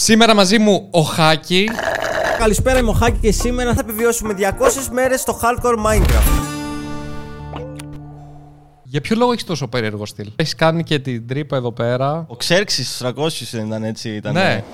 Σήμερα μαζί μου ο Χάκη. Καλησπέρα, είμαι ο Χάκη και σήμερα θα επιβιώσουμε 200 μέρες στο hardcore Minecraft. Για ποιο λόγο έχεις τόσο περίεργο στυλ; Έχεις κάνει και την τρύπα εδώ πέρα. Ο Ξέρξης στους 300 δεν ήταν έτσι. Ήταν... Ναι.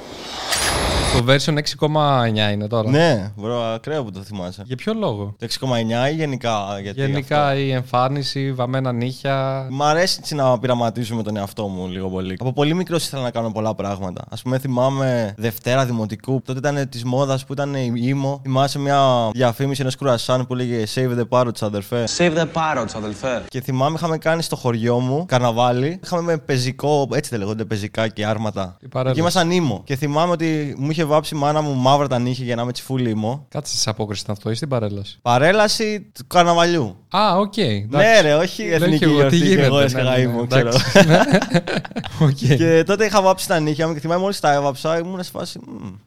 Το version 6,9 είναι τώρα. Ναι, bro, ακραίο που το θυμάσαι. Για ποιο λόγο; Το 6,9 ή γενικά. Γιατί Γενικά αυτό; η εμφάνιση, βαμμένα νύχια. Μ' αρέσει έτσι να πειραματίζω με τον εαυτό μου λίγο πολύ. Από πολύ μικρός ήθελα να κάνω πολλά πράγματα. Ας πούμε, θυμάμαι Δευτέρα Δημοτικού. Τότε ήταν της μόδας που ήταν οι emo. Θυμάσαι μια διαφήμιση ενός κρουασάν που λέγε Save the parrots, αδερφέ. Save the parrots, αδελφέ. Και θυμάμαι, είχαμε κάνει στο χωριό μου καρναβάλι. Είχαμε με πεζικό, έτσι δεν λέγονται, πεζικά και άρματα. Η παρέλαση. Και ήμασταν emo. Και θυμάμαι ότι μου είχε βάψει η μάνα μου μαύρα τα νύχια για να είμαι έτσι fully emo. Κάτσε σε Απόκριες ήταν αυτό ή στην παρέλαση. Παρέλαση του καρναβαλιού. Α, οκ. Ναι, ρε, όχι Λέω εθνική και εγώ, γιορτή. τι και γίνεται, Εγώ ναι, έσκαγα ναι, emo, ναι, ξέρω. εντάξει, ναι. Οκ. Και τότε είχα βάψει τα νύχια μου και θυμάμαι μόλις τα έβαψα, ήμουν σε φάση.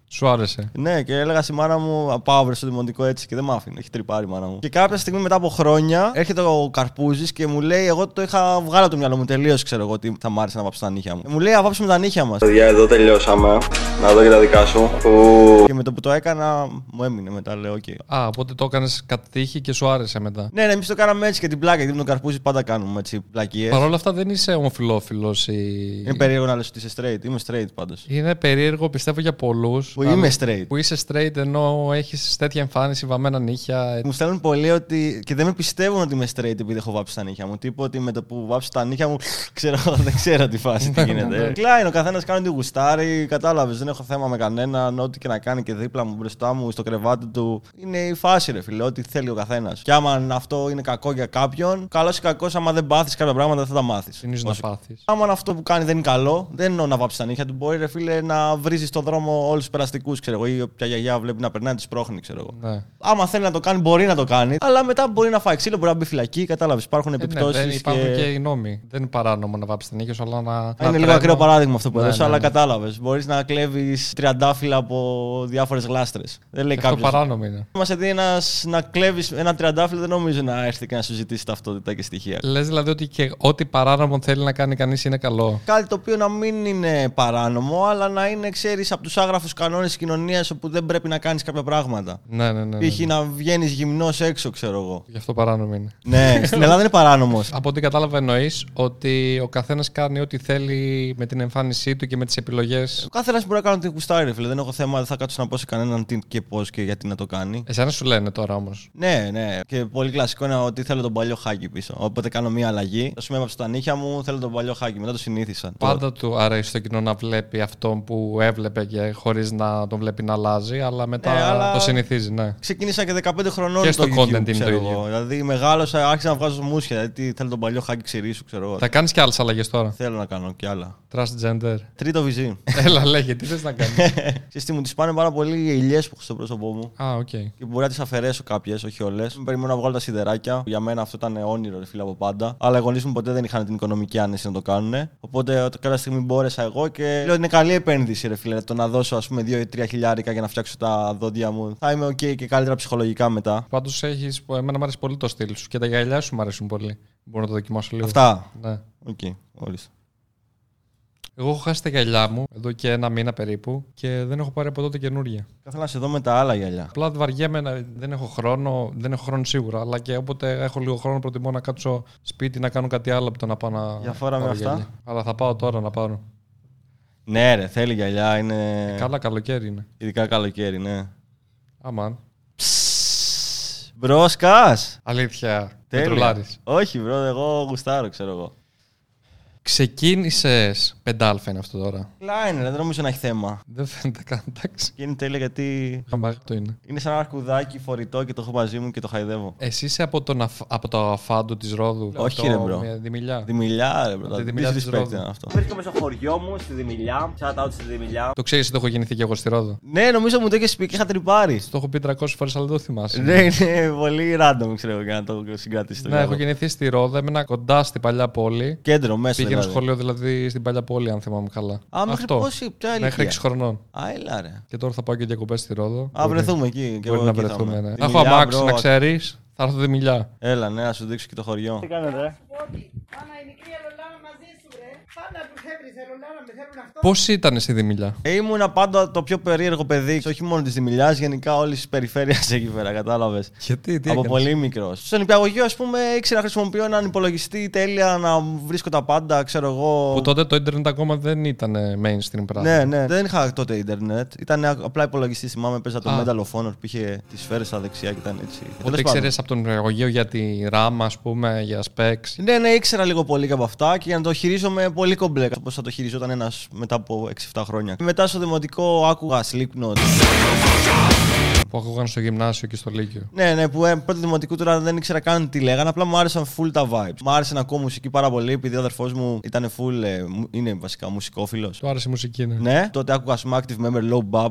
«Μμ». Σου άρεσε. Ναι, και έλεγα στη μάνα μου, πάω αύριο στο δημοτικό έτσι και δεν μ' άφηνε. Έχει τριπάρει η μάνα μου. Και κάποια στιγμή μετά από χρόνια έρχεται ο Καρπούζης και μου λέει: Εγώ το είχα βγάλει από το μυαλό μου τελείως, ξέρω εγώ ότι θα μ' άρεσε να βάψω τα νύχια μου. Και μου λέει: Να βάψουμε τα νύχια μας. Παιδιά, εδώ τελειώσαμε. Να δω και τα δικά σου. Που... Και με το που το έκανα, μου έμεινε μετά. Λέω: Οκ. Α, οπότε το έκανες κατά τύχη και σου άρεσε μετά. Ναι, ναι, εμείς το κάναμε έτσι και την πλάκα. Γιατί με τον Καρπούζη πάντα κάνουμε έτσι μαλακίες. Παρ' όλα αυτά δεν είσαι ομοφυλόφιλος ή. Είναι περίεργο να λες ότι είσαι straight. Είμαι straight πάντως. Είναι περίεργο, πιστεύω για πολλούς. Που είμαι straight. Που είσαι straight ενώ έχεις τέτοια εμφάνιση, βαμμένα νύχια. Μου στέλνουν πολλοί ότι. και δεν με πιστεύουν ότι είμαι straight επειδή έχω βάψει τα νύχια μου. Τύπου ότι με το που βάψω τα νύχια μου, ξέρω, δεν ξέρω τι φάση τι γίνεται. Κλάιν, ο καθένας κάνει τι γουστάρει, κατάλαβες. Δεν έχω θέμα με κανέναν. Ό,τι και να κάνει και δίπλα μου, μπροστά μου, στο κρεβάτι του. Είναι η φάση, ρε φίλε, ό,τι θέλει ο καθένας. Και άμα αυτό είναι κακό για κάποιον, καλός ή κακός, άμα δεν πάθεις κάποια πράγματα, δεν θα τα μάθεις. Συνήθως να πάθεις. Άμα αυτό που κάνει δεν είναι καλό, δεν εννοώ να βάψεις τα νύχια του. Μπορεί, ρε φίλε, να βρίζεις στον δρόμο όλους του περαστικού, ξέρω εγώ, ή όποια γιαγιά βλέπει να περνάει, της πρόχνει, ξέρω εγώ. Ναι. Άμα θέλει να το κάνει, μπορεί να το κάνει. Αλλά μετά μπορεί να φάει ξύλο, μπορεί να μπει φυλακή. Κατάλαβες. Υπάρχουν Ε, ναι, επιπτώσεις. δεν υπάρχουν και... και... οι νόμοι. Δεν είναι παράνομο να βάψεις την νύχια σου, αλλά να. να Είναι λίγο τρέμω. ακραίο παράδειγμα αυτό που Ναι, έδωσα, ναι, αλλά ναι. κατάλαβες. Μπορείς να κλέβεις τριαντάφυλλα από διάφορες γλάστρες. Δεν λέει Αυτό κάποιος. παράνομο είναι. Μα δει ένας να κλέβεις ένα τριαντάφυλλο, δεν νομίζω να έρθει και να σου ζητήσει ταυτότητα και στοιχεία. Λες δηλαδή ότι και ό,τι παράνομο θέλει να κάνει κανείς είναι καλό. Κάτι το οποίο να μην είναι παράνομο, αλλά να είναι, ξέρεις, από τους άγραφους κανόνες της κοινωνίας όπου δεν πρέπει να κάνεις κάποια πράγματα. Ναι, ναι, ναι. ναι, Π.χ. να βγαίνεις γυμνός έξω, ξέρω εγώ. Γι' αυτό παράνομο είναι. ναι, στην Ελλάδα είναι παράνομος. Από ό,τι κατάλαβα εννοείς ότι ο καθένας κάνει ό,τι θέλει με την εμφάνισή του και με τις επιλογές. Ο καθένας μπορεί να κάνει ό,τι κουστάρει, ρε φίλε. Δεν έχω θέμα, δεν θα κάτσω να πω σε κανέναν τι και πώς και γιατί να το κάνει. Εσένα σου λένε τώρα όμως. Ναι, ναι. Και πολύ κλασικό είναι ότι θέλω τον παλιό χάκι πίσω. Όποτε κάνω μία αλλαγή, ας πούμε έβαψα τα νύχια μου, θέλω τον παλιό χάκι. Μετά το συνήθισαν. Πάντα του αρέσει στο κοινό να βλέπει αυτόν που έβλεπε και χωρίς να τον βλέπει να αλλάζει, αλλά μετά Ναι, αλλά- το συνηθίζει, ναι. Ξεκίνησα και 15 χρονών. Και το στο YouTube, content είναι το ξέρω ίδιο. εγώ. Δηλαδή μεγάλωσα, άρχισα να βγάζω μουσια. Δηλαδή θέλω τον παλιό Χάκι, ξυρίσου, ξέρω εγώ. Θα κάνεις και άλλες αλλαγές τώρα; Θέλω να κάνω κι άλλα. Transgender. Τρίτο βυζί. Έλα, λέγε, τι θες να κάνεις; Ξέρεις τι μου τις πάνε πάρα πολύ οι ελιές που έχω στο πρόσωπό μου. Α, οκ. Και μπορεί να τις αφαιρέσω κάποιες, όχι όλες. Περιμένω να βγάλω τα σιδεράκια. Για μένα αυτό ήταν όνειρο, ρε φίλε από πάντα. Αλλά οι γονείς μου ποτέ δεν είχαν την οικονομική άνεση να το κάνουν. Οπότε κάποια στιγμή μπόρεσα εγώ και λέω ότι είναι καλή επένδυση, ρε φίλε. Το να δώσω, ας πούμε, 2-3 χιλιάρικα για να φτιάξω τα δόντια μου. Θα είμαι οκ και καλύτερα ψυχολογικά μετά. Πάντως έχει. Εμένα μου αρέσει πολύ το στυλ σου και τα γυαλιά σου μου αρέσουν πολύ. Μπορώ να το δοκιμάσω λίγο. Αυτά. Ναι. Οκ, ορίστε. Εγώ έχω χάσει τα γυαλιά μου εδώ και ένα μήνα περίπου και δεν έχω πάρει από τότε καινούργια. Θα ήθελα να σε δω με τα άλλα γυαλιά. Απλά βαριέμαι, να- δεν έχω χρόνο, δεν έχω χρόνο σίγουρα. Αλλά και όποτε έχω λίγο χρόνο, προτιμώ να κάτσω σπίτι να κάνω κάτι άλλο από το να πάω να. Για φόρα με πάρω αυτά. γυαλιά. Αλλά θα πάω τώρα να πάρω. Ναι, ρε, θέλει γυαλιά, είναι. Καλά, καλοκαίρι είναι. Ειδικά καλοκαίρι, ναι. Αμάν. Bro, σκας. Αλήθεια. Τέλεια. Πετρολάρης. Όχι, bro, εγώ γουστάρω, ξέρω εγώ. Ξεκίνησες. Πεντάλφα είναι αυτό τώρα. Κλάιν, ρε, δεν νομίζω να έχει θέμα. Δεν φαίνεται καν, εντάξει. Και είναι τέλεια γιατί Χαμπάρι το είναι. είναι σαν ένα αρκουδάκι φορητό και το έχω μαζί μου και το χαϊδεύω. Εσύ είσαι από, τον, αφ- από το Αφάντου της Ρόδου. Όχι, το- ρε, bro. μια Διμυλιά. Διμυλιά, ρε, bro. Τη Διμυλιά της Disrespect Ρόδου. είναι αυτό. Βρίσκομαι στο χωριό μου, στη Διμυλιά. Shout out στη Διμυλιά. Το ξέρεις ότι έχω γεννηθεί και εγώ στη Ρόδο. Ναι, νομίζω μου το έχεις πει και είχα τρυπάρει. Το έχω πει 300 φορές, αλλά δεν το θυμάσαι. Ναι, είναι πολύ random, ξέρω για να το συγκρατήσει. το Ναι, έχω μυαλό. γεννηθεί στη Ρόδο, έμενα κοντά στην παλιά πόλη. Κέντρο, μέσα. Πήγαινα δηλαδή. σχολείο δηλαδή στην παλιά πόλη, αν θυμάμαι καλά. Α, μέχρι πόση, ποια Μέχρι ηλικία; 6 χρονών. Α, έλα, ρε. Και τώρα θα πάω και διακοπές στη Ρόδο. Α, Μπορεί- βρεθούμε εκεί. και Μπορεί εγώ να εκεί θα βρεθούμε, είμαι. ναι. Δημηλιά, Έχω αμάξι, μπρο, να ξέρεις. Θα έρθω τη μιλιά. Έλα, ναι, να σου δείξω και το χωριό. Τι κάνετε, ρε. Άμα η μικρή Ελλολάνα μαζί σου, ρε. Πώς ήταν στη Δημηλιά. Ε, ήμουνα πάντα το πιο περίεργο παιδί, όχι μόνο της Δημηλιά, γενικά όλης της περιφέρειας εκεί πέρα, κατάλαβες. Γιατί, τι Από έκανες; πολύ μικρός. Στο νηπιαγωγείο, ας πούμε, ήξερα να χρησιμοποιώ έναν υπολογιστή τέλεια, να βρίσκω τα πάντα, ξέρω εγώ. Που τότε το ίντερνετ ακόμα δεν ήταν mainstream πράγμα. Ναι, ναι. Δεν είχα τότε ίντερνετ. Ήταν απλά υπολογιστή. Θυμάμαι, παίζα το Α. Medal of Honor που είχε τις σφαίρες στα δεξιά και ήταν έτσι. Οπότε Τέλος πάντων. ήξερες από τον νηπιαγωγείο για τη RAM, ας πούμε, για specs. Ναι, ναι, ήξερα λίγο πολύ και από αυτά και για να το χειρίζομαι πολύ κομπλέκα. Πώ θα το χειριζόταν ένας μετά από 6-7 χρόνια. Μετά στο δημοτικό άκουγα Slipknot. Που ακούγαν στο γυμνάσιο και στο Λύκειο. Ναι, ναι, που ε, πρώτο δημοτικού τώρα δεν ήξερα καν τι λέγανε. Απλά μου άρεσαν full τα vibes. Μου άρεσε να ακούω μουσική πάρα πολύ επειδή ο αδερφός μου ήταν full. ε, μου- είναι βασικά μουσικόφιλος. Του άρεσε η μουσική, ναι. Ναι, τότε άκουγα Smacktive Member Low Bab.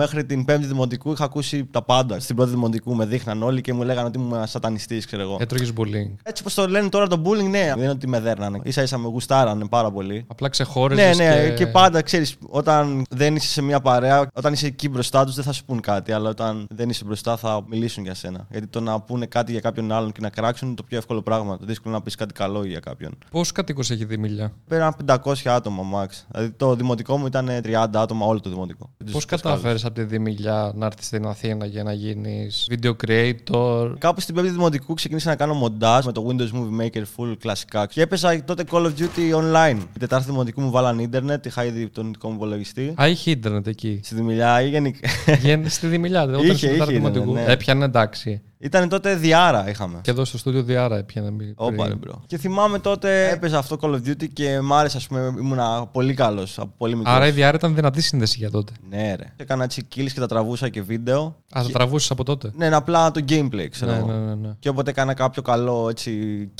Μέχρι την πέμπτη δημοτικού είχα ακούσει τα πάντα. Στην πρώτη δημοτικού με δείχναν όλοι και μου λέγανε ότι ήμουν σατανιστής, ξέρω εγώ. Έτρωγες bullying. Έτσι όπως το λένε τώρα το bullying, ναι, δεν είναι ότι με δέρνανε. σα ίσα με γουστάρανε πάρα πολύ. Απλά ξεχώριζες. Ναι, ναι, και... πάντα ξέρεις, όταν δεν είσαι σε μια παρέα, όταν είσαι εκεί μπροστά τους δεν θα σου πούν κάτι, αλλά όταν δεν είσαι μπροστά θα μιλήσουν για σένα. Γιατί το να πούνε κάτι για κάποιον άλλον και να κράξουν είναι το πιο εύκολο πράγμα. Το δύσκολο να πεις κάτι καλό για κάποιον. Πόσους κατοίκους έχει η Δημηλιά. Πέραν 500 άτομα, max. Δηλαδή το δημοτικό μου ήταν 30 άτομα, όλο το δημοτικό. Πώς κατάφερες από τη Δημηλιά να έρθεις στην Αθήνα για να γίνεις video creator. Κάπου στην πέμπτη δημοτικού ξεκίνησα να κάνω μοντάζ με το Windows Movie Maker full κλασικά. Και έπαιζα τότε Call of Duty online. Η τετάρτη δημοτικού μου βάλαν ίντερνετ, είχα ήδη τον δικό μου υπολογιστή. Α, είχε ίντερνετ εκεί. Στη Δημηλιά ή γενικά. Γεν- στη Δημηλιά, όταν Είχε, στην Τετάρτη είχε Δημοτικού. ίντερνετ, ναι. Έπιανε εντάξει. Ήταν τότε διάρα είχαμε. Και εδώ στο στούντιο Διάρα έπιανε. μη- Όπα, πριν. ρε, bro. Και θυμάμαι τότε έπαιζα αυτό Call of Duty και μ' άρεσε, ας πούμε, ήμουνα πολύ καλός από πολύ μικρός. Άρα η Διάρα ήταν δυνατή σύνδεση για τότε. Ναι, ρε. Έκανα έτσι kills και τα τραβούσα και βίντεο. Α, το τραβούσες από τότε; Ναι, είναι απλά το gameplay, ξέρω Ναι, εγώ. ναι, ναι, ναι. Και όποτε έκανα κάποιο καλό έτσι,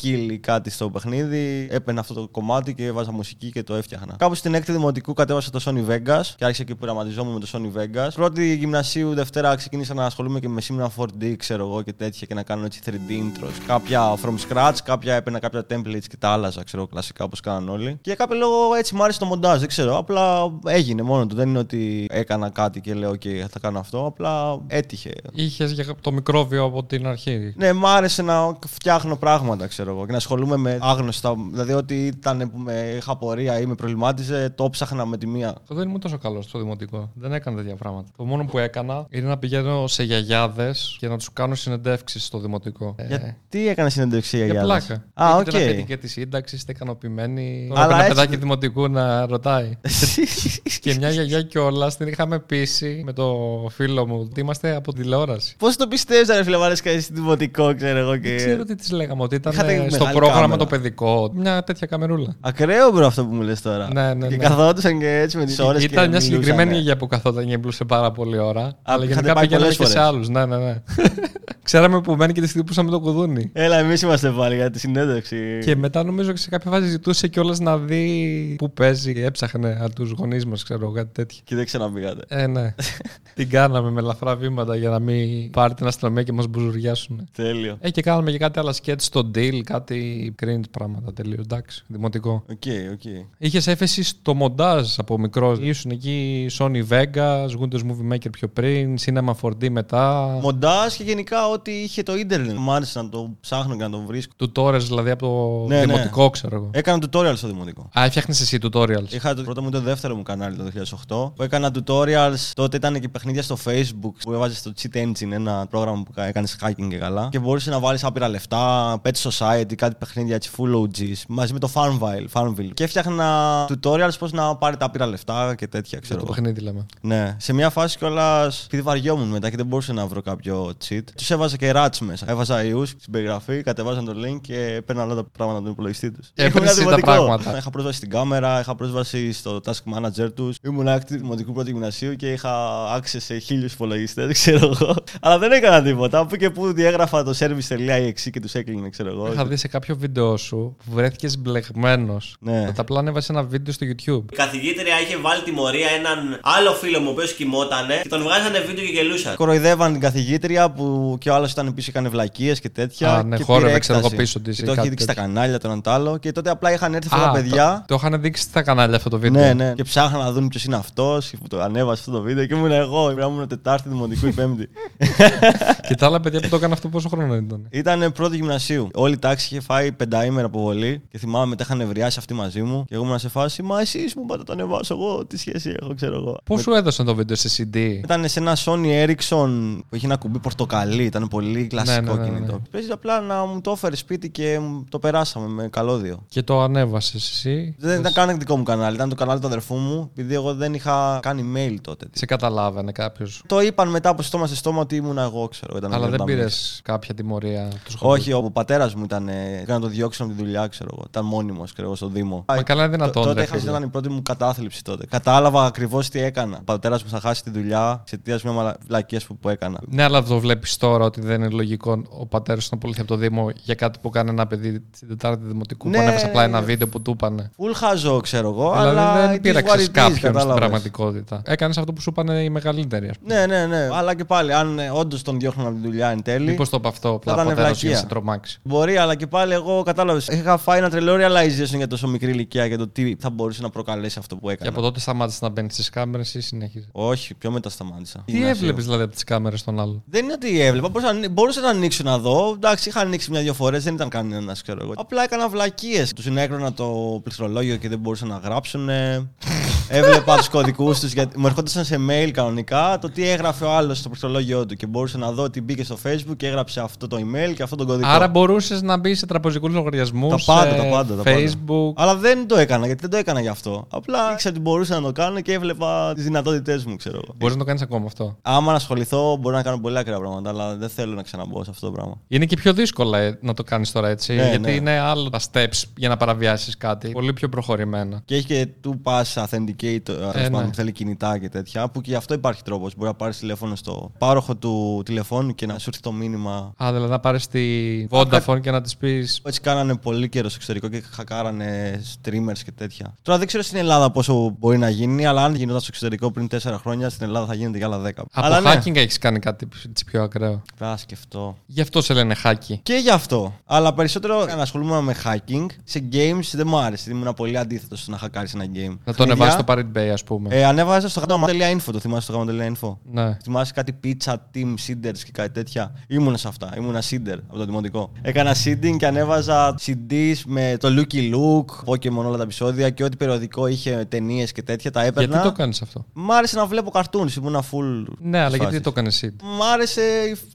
kill ή κάτι στο παιχνίδι, έπαιρνα αυτό το κομμάτι και έβαζα μουσική και το έφτιαχνα. Κάπου στην έκτη δημοτικού κατέβασα το Sony Vegas και άρχισα και πειραματιζόμουν με το Sony Vegas. Πρώτη γυμνασίου, Δευτέρα ξεκίνησα να ασχολούμαι και με Simula 4D, ξέρω εγώ και τέτοια και να κάνω έτσι 3D intros. Κάποια from scratch, κάποια έπαιρνα κάποια templates και τα άλλαζα, ξέρω κλασικά όπως κάναν όλοι. Και για κάποιο λόγο έτσι μου άρεσε το μοντάζ, δεν ξέρω. Απλά έγινε μόνο του. Δεν είναι ότι έκανα κάτι και λέω: OK, θα κάνω αυτό. Απλά έτυχε. Είχες το μικρόβιο από την αρχή; Ναι, μ' άρεσε να φτιάχνω πράγματα, ξέρω εγώ, και να ασχολούμαι με άγνωστα. Δηλαδή, ό,τι ήταν που είχα απορία ή με προβλημάτιζε, το ψάχνα με τη μία. Εγώ δεν ήμουν τόσο καλός στο δημοτικό. Δεν έκανα τέτοια πράγματα. Το μόνο που έκανα είναι να πηγαίνω σε γιαγιάδες και να τους κάνω συνεντεύξεις στο δημοτικό. Ε, Γιατί έκανε συνέντευξη για για Γιάννης; πλάκα. Α, οκ. Έχετε να πείτε και τη σύνταξη, είστε ικανοποιημένοι. Αλλά Αλλά ένα έτσι- παιδάκι δημοτικού να ρωτάει. και μια γιαγιά κιόλα την είχαμε πείσει με το φίλο μου ότι είμαστε από τηλεόραση. Πώς το πιστεύεις, ρε φίλε, μου αρέσει κάτι δημοτικό, ξέρω εγώ. Και... Δεν ξέρω τι της λέγαμε, ότι ήταν Είχατε ε, στο μεγάλη πρόγραμμα κάμερα. το παιδικό. Μια τέτοια καμερούλα. Ακραίο, bro, αυτό που μου λες τώρα. Ναι, ναι, Και ναι. καθόντουσαν και έτσι με τις ώρες. Ήταν μια συγκεκριμένη γιαγιά που καθόταν και μιλούσε πάρα πολύ ώρα. αλλά είχατε γενικά πάει πηγαίναμε πολλές και σε φορές. άλλους. Ναι, ναι, ναι. Ξέραμε που μένει και τη χτυπούσαμε το κουδούνι. Έλα, εμείς είμαστε πάλι για τη συνέντευξη. Και μετά νομίζω σε κάποια φάση ζητούσε κιόλας να δει πού παίζει. Έψαχνε από τους γονείς μας, ξέρω εγώ, κάτι τέτοιο. Και δεν ξαναπήγατε. Ε, ναι. Την κάναμε με ελαφρά βήματα για να μην πάρει την αστυνομία και μας μπουζουριάσουν. Τέλειο. Ε, και κάναμε και κάτι άλλα σκέτς στο deal, κάτι cringe πράγματα τελείως. Εντάξει, δημοτικό. Οκ, οκ. Είχες έφεση στο μοντάζ από μικρός. Ήσουν εκεί Sony Vegas, Windows Movie Maker πιο πριν, Cinema 4D μετά. Μοντάζ και γενικά ό,τι είχε το ίντερνετ. Μου άρεσε να το ψάχνω και να το βρίσκω. Tutorials δηλαδή από το Ναι, ναι. δημοτικό, ξέρω εγώ. Έκανα tutorial στο δημοτικό. Α, έφτιαχνες εσύ tutorials. Είχα το πρώτο μου ή το δεύτερο μου κανάλι το 2008 που έκανα tutorials. Τότε ήταν και παιχνίδια στο Facebook που έβαζες στο Cheat Engine ένα πρόγραμμα που έκανες hacking και καλά. Και μπορούσες να βάλεις άπειρα λεφτά, Pet Society, κάτι παιχνίδια έτσι full OGs μαζί με το Farmville. Farmville. Και έφτιαχνα tutorials πώς να πάρετε άπειρα λεφτά και τέτοια, Για ξέρω το εγώ. παιχνίδι λέμε. Ναι. Σε μια φάση κιόλας, επειδή βαριόμουν μετά και δεν μπορούσα να βρω κάποιο cheat, τους έβαζα και rats μέσα. Έβαζα ιούς στην περιγραφή, κατεβάζαν το link και έπαιρνα όλα τα πράγματα από τον υπολογιστή τους. Έπαιρνες εσύ τα πράγματα. Είχα πρόσβαση στην κάμερα, είχα πρόσβαση στο task manager τους. Ήμουν άκτη δημοτικού πρώτου γυμνασίου και είχα access σε χίλιους υπολογιστές, ξέρω εγώ. Αλλά δεν έκανα τίποτα. Από και που διέγραφα το service.exe και τους έκλεινε, ξέρω εγώ. Είχα δει σε κάποιο βίντεο σου που βρέθηκες μπλεγμένος. Ναι. Τα απλά ανέβασε ένα βίντεο στο YouTube. Η καθηγήτρια είχε βάλει τιμωρία έναν άλλο φίλο μου ο οποίος κοιμότανε και τον βγάζανε βίντεο και γελούσαν. Κοροϊδεύαν την καθηγήτρια που και Και ο άλλος ήταν πίσω, έκανε βλακίες και τέτοια. Α, ναι, και χόρευε, πήρε ξέρω εγώ, έκταση. πίσω της Και ή το έχει κάτι δείξει στα τέτοιο. κανάλια το έναν το άλλο. Και τότε απλά είχαν έρθει αυτά Α, τα παιδιά. Το, το είχαν δείξει στα κανάλια αυτό το βίντεο. Ναι, ναι. Και ψάχναν να δουν ποιος είναι αυτός. Που το ανέβασε αυτό το βίντεο. Και ήμουν εγώ. Πρέπει να ήμουν Τετάρτη Δημοτικού ή Πέμπτη. Και τα άλλα παιδιά που το έκαναν αυτό πόσο χρόνο ήταν; Ήταν πρώτη γυμνασίου. Όλη η τάξη είχε φάει πενταήμερα αποβολή. Και θυμάμαι μετά είχαν νευριάσει αυτοί μαζί μου. Και εγώ ήμουν σε φάση. Μα εσείς μου πάτε το ανεβάσω εγώ. Τι σχέση έχω, ξέρω εγώ. Πώ σου έδωσαν το βίντεο σε CD. Ήταν σε ένα Sony Ericsson που είχε ένα κουμπί πορτοκαλί. Ήταν πολύ κλασικό Ναι, ναι, ναι, ναι. κινητό. Παίζει απλά να μου το έφερε σπίτι και μου το περάσαμε με καλώδιο. Και το ανέβασες εσύ. Δεν ήταν καν δικό μου κανάλι, ήταν το κανάλι του αδερφού μου, επειδή εγώ δεν είχα κάνει mail τότε. Σε καταλάβανε κάποιος. Το είπαν μετά από στόμα σε στόμα ότι ήμουν εγώ, ξέρω. Ήταν Αλλά δεν Γιώργο πήρες Νταμίς. κάποια τιμωρία. του σχολείου; Όχι, ο πατέρας μου ήταν. Έκανα να το διώξω από τη δουλειά, ξέρω εγώ. Ήταν μόνιμος, ξέρω εγώ, στο Δήμο. Μα καλά είναι δυνατόν, Τ- Τότε ρε είχα, φίλε. ήταν η πρώτη μου κατάθλιψη τότε. Κατάλαβα ακριβώς τι έκανα. Ο πατέρας μου θα χάσει τη δουλειά εξαιτία μια βλακία που, που έκανα. Ναι, αλλά το βλέπεις τώρα ότι δεν είναι λογικό ο πατέρας να απολυθεί από το Δήμο για κάτι που κάνει ένα παιδί στην Τετάρτη Δημοτικού. Ναι. Που ανέβασε απλά ένα βίντεο που του είπανε. Φουλ χαζό, ξέρω εγώ. Δηλαδή αλλά it δεν is what πήραξε it is, κάποιον στην κατάλαβες. πραγματικότητα. Έκανες αυτό που σου είπανε οι μεγαλύτεροι. ας πούμε. Ναι, ναι, ναι. Αλλά και πάλι, αν όντως τον διώχνουν από τη δουλειά εν τέλει. Μήπως το είπε αυτό, απλά ο ήταν πατέρας σου βλακεία. για να σε τρομάξει. Μπορεί, αλλά και πάλι εγώ κατάλαβες. Είχα φάει ένα τρελό realization για τόσο μικρή ηλικία για το τι θα μπορούσε να προκαλέσει αυτό που Και έκανα. από τότε σταμάτησε να μπαίνει στις κάμερες ή συνέχιζε; Όχι, πιο μετά σταμάτησα. Τι Γυμνασίου. έβλεπες δηλαδή από τις κάμερες των άλλων. Δεν είναι ότι έβλεπα. Μπορούσα, να- μπορούσα να ανοίξω να δω. Εντάξει, είχα ανοίξει μια-δυο φορές, δεν ήταν κανένας, ξέρω εγώ. Απλά έκανα βλακίες. Τους συνέκρονα το πληκτρολόγιο και δεν μπορούσαν να γράψουν. Έβλεπα τους κωδικούς τους γιατί μου ερχόντουσαν σε mail κανονικά το τι έγραφε ο άλλος στο πληκτρολόγιο του. Και μπορούσα να δω ότι μπήκε στο Facebook και έγραψε αυτό το email και αυτό τον κωδικό. Άρα μπορούσες να μπει σε τραπεζικούς λογαριασμούς, Τα πάντα, τα πάντα. Τα Facebook. Πάντα. Αλλά δεν το έκανα γιατί δεν το έκανα γι' αυτό. Απλά ήξερα ότι μπορούσα να το κάνω και έβλεπα τις δυνατότητές μου, ξέρω εγώ. Μπορείς να το κάνεις ακόμα αυτό. Άμα να ασχοληθώ, μπορώ να κάνω πολύ ακραία πράγματα, αλλά δεν θέλω να ξαναμπω σε αυτό το πράγμα. Είναι και πιο δύσκολα ε, να το κάνεις τώρα έτσι. Ναι, γιατί ναι. είναι άλλα τα steps για να παραβιάσεις κάτι. Πολύ πιο προχωρημένα. Και έχει και του pass authenticate, ε, ναι. που θέλει κινητά και τέτοια, που και γι' αυτό υπάρχει τρόπος. Μπορεί να πάρεις τηλέφωνο στο πάροχο του τηλεφώνου και να σου έρθει το μήνυμα. Α, δηλαδή να πάρεις τη Vodafone και να της πει. Έτσι κάνανε πολύ καιρό στο εξωτερικό και χακάρανε streamers και τέτοια. Τώρα δεν ξέρω στην Ελλάδα πόσο μπορεί να γίνει, αλλά αν γινόταν στο εξωτερικό πριν 4 χρόνια, στην Ελλάδα θα γίνεται για άλλα 10. Από αλλά ναι, hacking έχεις κάνει κάτι έτσι πιο ακραίο. θα σκεφτώ. Γι' αυτό σε λένε hacky. Και γι' αυτό. Αλλά περισσότερο να ασχολούμαι με hacking. Σε games δεν μου άρεσε. Ήμουν πολύ αντίθετος στο να χακάρεις ένα game. Να το ανεβάσεις στο Pirate Bay, ας πούμε. Ε, ανέβαζα στο γάμα.info, το θυμάσαι στο γάμα.info. ναι. Θυμάσαι κάτι pizza, team, seeders και κάτι τέτοια; Ήμουνα σε αυτά. Ήμουνα seeder από το δημοτικό. Έκανα seeding και ανέβαζα CDs με το Lucky Luke, Pokemon όλα τα επεισόδια και ό,τι περιοδικό είχε ταινίες και τέτοια. Τα έπαιρνα. Γιατί το κάνεις αυτό; Μ' άρεσε να βλέπω cartoons, ήμουνα full. Ναι, αλλά γιατί φάσης. το έκανε εσύ. Μ' άρεσε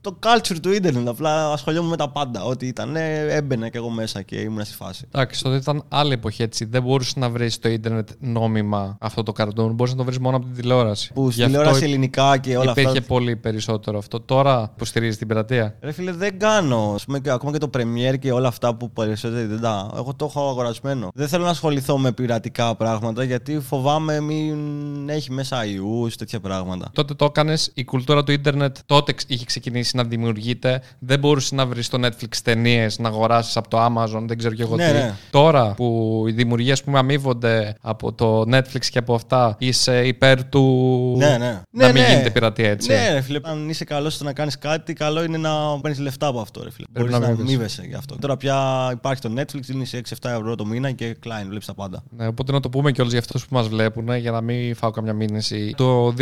το culture του ίντερνετ. Απλά ασχολιόμουν με τα πάντα. Ό,τι ήταν, ε, έμπαινα κι εγώ μέσα και ήμουν στη φάση. Εντάξει, τότε ήταν άλλη εποχή έτσι. Δεν μπορούσες να βρεις στο ίντερνετ νόμιμα αυτό το καρτούν. Μπορούσε να το βρεις μόνο από την τηλεόραση. Που Γι' στη αυτό τηλεόραση ελληνικά και όλα υπήρχε αυτά. πολύ περισσότερο αυτό. Τώρα που στηρίζεις την πειρατεία. Ρε φίλε, δεν κάνω. Ας πούμε, και ακόμα και το Premiere και όλα αυτά που περισσότεροι δεν τα. Εγώ το έχω αγορασμένο. Δεν θέλω να ασχοληθώ με πειρατικά πράγματα γιατί φοβάμαι μην έχει μέσα ιούς, τέτοια πράγματα. Τότε το έκανες, η κουλτούρα του ίντερνετ τότε ξ- είχε ξεκινήσει να δημιουργείται. Δεν μπορούσες να βρεις στο Netflix ταινίες, να αγοράσεις από το Amazon, δεν ξέρω και εγώ Ναι, τι. ναι. Τώρα που οι δημιουργίες που αμείβονται από το Netflix και από αυτά, είσαι υπέρ του Ναι, ναι. να Ναι, μην ναι. γίνεται πειρατεία έτσι. Ναι, ρε φίλε, αν είσαι καλός στο να κάνεις κάτι, καλό είναι να παίρνεις λεφτά από αυτό, ρε φίλε. Πρέπει Μπορείς να να αμείβεσαι. αμείβεσαι γι' αυτό. Τώρα πια υπάρχει το Netflix, δίνεις 6-7 ευρώ το μήνα και κλάιν, βλέπεις τα πάντα. Ναι, οπότε να το πούμε κιόλας για αυτούς που μας βλέπουν, για να μην φάω καμιά μήνυση. Το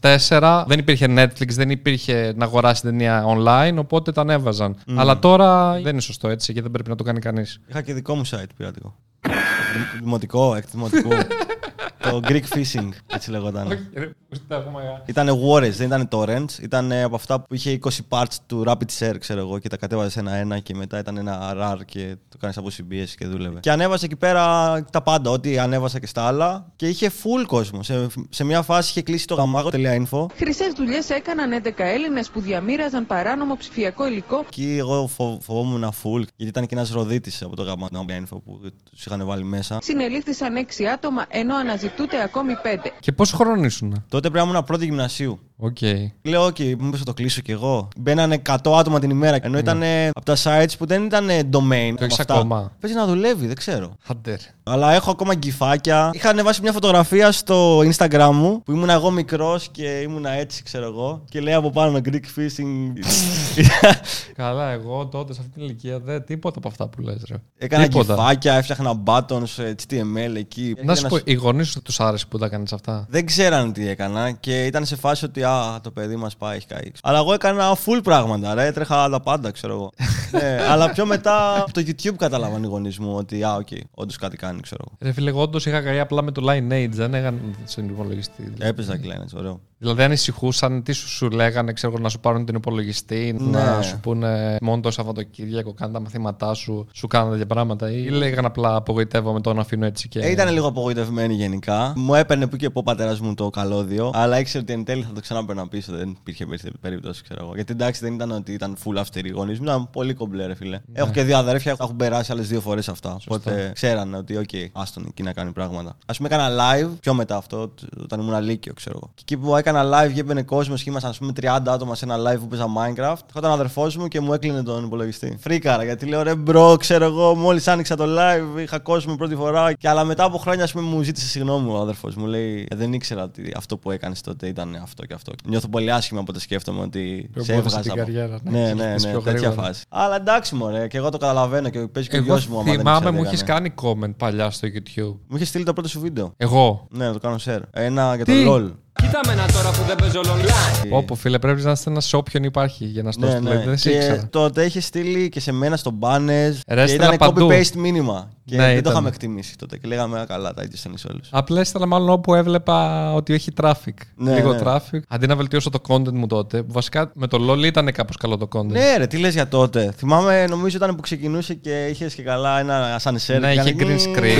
2004 δεν υπήρχε Netflix, δεν υπήρχε να αγοράσει ταινία online, οπότε τα ανέβαζαν. Αλλά τώρα δεν είναι σωστό έτσι και δεν πρέπει να το κάνει κανείς. Είχα και δικό μου site πειρατικό. Δη- Δημοτικό, εκ δημοτικού. Το Greek Fishing, έτσι λεγόταν. Ήταν Warres, δεν ήταν Torrents. Ήταν από αυτά που είχε 20 parts του Rapid Share, ξέρω εγώ, και τα κατέβαζες ένα-ένα και μετά ήταν ένα RAR και το κάνεις από CBS και δούλευε. Και ανέβασε εκεί πέρα τα πάντα, ό,τι ανέβασα και στα άλλα. Και είχε full κόσμο. Σε, σε μια φάση είχε κλείσει το gamato.info. Χρυσές δουλειές έκαναν 11 Έλληνες που διαμοίραζαν παράνομο ψηφιακό υλικό Εκεί εγώ φο- φοβόμουν full, γιατί ήταν και ένας ροδίτης από το gamato.info που τους είχαν βάλει μέσα. Συνελήφθησαν 6 άτομα ενώ αναζητούνται ακόμη 5. Και πόσο χρόνο ήσουν; Τότε πρέπει να ήμουν πρώτη γυμνασίου. Οκ. Λέω, OK, μήπως θα το κλείσω κι εγώ. Μπαίνανε 100 άτομα την ημέρα. Ενώ ήταν από τα sites που δεν ήταν domain. Το έχεις αυτά. ακόμα; Παίζει να δουλεύει, δεν ξέρω. Άντε ρε. Αλλά έχω ακόμα gif-άκια. Είχα ανεβάσει μια φωτογραφία στο Instagram μου που ήμουν εγώ μικρός και ήμουν έτσι, ξέρω εγώ. Και λέει από πάνω Greek phishing. Καλά, εγώ τότε σε αυτή την ηλικία δεν τίποτα από αυτά που λες ρε. Έκανα Τίποτα. γκυφάκια, έφτιαχνα buttons, ε, HTML εκεί. Να σου Έκανα πω, οι γονείς σου τους άρεσε που τα κάνεις αυτά; Δεν ξέραν τι έκανα και ήταν σε φάση ότι α, το παιδί μας πάει, έχει καεί. Αλλά εγώ έκανα full πράγματα, ρε. Έτρεχα τα πάντα, ξέρω εγώ. ναι, αλλά πιο μετά από το YouTube κατάλαβαν οι γονείς μου ότι α, οκ, όντως κάτι κάνει, ξέρω εγώ. Ρε φίλε, εγώ όντως είχα καεί απλά με το Lineage, δεν έκανα στον υπολογιστή. Έπαιζα και λένε, ωραίο. Δηλαδή ανησυχούσαν τι σου, σου λέγανε, ξέρω εγώ, να σου πάρουν την υπολογιστή, Ναι. να σου πούνε μόνο το Σαββατοκύριακο, κάνε τα μαθήματά σου, σου κάνουν τέτοια πράγματα. Ή λέγανε απλά απογοητεύομαι το να αφήνω έτσι και. Ε, ήταν λίγο απογοητευμένοι γενικά. Μου έπαιρνε που και που ο πατέρας μου το καλώδιο, αλλά ήξερε ότι εν τέλει θα το ξανάπαιρνα πίσω. Δεν υπήρχε περι- περίπτωση, ξέρω εγώ. Γιατί εντάξει, δεν ήταν ότι ήταν full αυστηροί οι γονείς μου, ήταν πολύ κομπλέ, ρε φίλε. Έχω και δύο αδέρφια που έχουν περάσει άλλες δύο φορές αυτά. Οπότε ξέρανε ότι, οκ, άστον εκεί να κάνει πράγματα. Α πούμε, έκανα live πιο μετά αυτό, τ- όταν ήμουν Λύκειο, ξέρω εγώ. Και εκεί που έκανα live και έμπαινε κόσμος και ήμασταν, ας πούμε, 30 άτομα σε ένα live που παίζα Minecraft, είχα αδερφός μου και μου έκλεινε τον υπολογιστή. Φρίκαρα, γιατί λέω ρε bro, ξέρω εγώ, μόλις άνοιξα το live, είχα κόσμο πρώτη φορά. Και αλλά μετά από χρόνια, ας πούμε, μου ζήτησε συγγνώμη ο αδερφός μου. Λέει, «Ε, δεν ήξερα ότι αυτό που έκανες τότε ήταν αυτό και αυτό. Νιώθω πολύ άσχημα όποτε σκέφτομαι ότι Πιο σε εμπόδισε έβγαζα. την από- καριέρα, ναι, Ναι, και ναι, χτυπήσεις ναι, πιο τέτοια γρήγορα. φάση. Αλλά εντάξει, μωρέ, και εγώ το καταλαβαίνω και παίζει και ο Εγώ γιος μου. άμα δεν θυμάμαι, ήξερε μου τι έχει έκανε. κάνει comment παλιά στο YouTube. Μου είχες στείλει το πρώτο σου βίντεο. Εγώ. Ναι, να το κάνω share. Ένα για το Τι; LOL. Κοίτα με ένα τώρα που δεν παίζω online. Όπου φίλε, πρέπει να είστε ένα σε όποιον υπάρχει για να στο Ναι, στείλει. ναι. Δεν σε Και ήξερα. τότε είχε στείλει και σε μένα στο μπάνες Ρε, Και έστελνα ήταν παντού. copy-paste μήνυμα. Και Ναι, δεν το ήταν. είχαμε εκτιμήσει τότε. Και λέγαμε, «Α, καλά, τα ίδια στέλνει όλου. Απλά έστελνα μάλλον όπου έβλεπα ότι έχει traffic. Ναι, Λίγο ναι. traffic. Αντί να βελτιώσω το content μου τότε. που Βασικά με το LOL ήταν κάπως καλό το content. Ναι, ρε, τι λες για τότε. Θυμάμαι, νομίζω ήταν που ξεκινούσε και είχες και καλά ένα σαν σερ. Ναι, είχε green screen.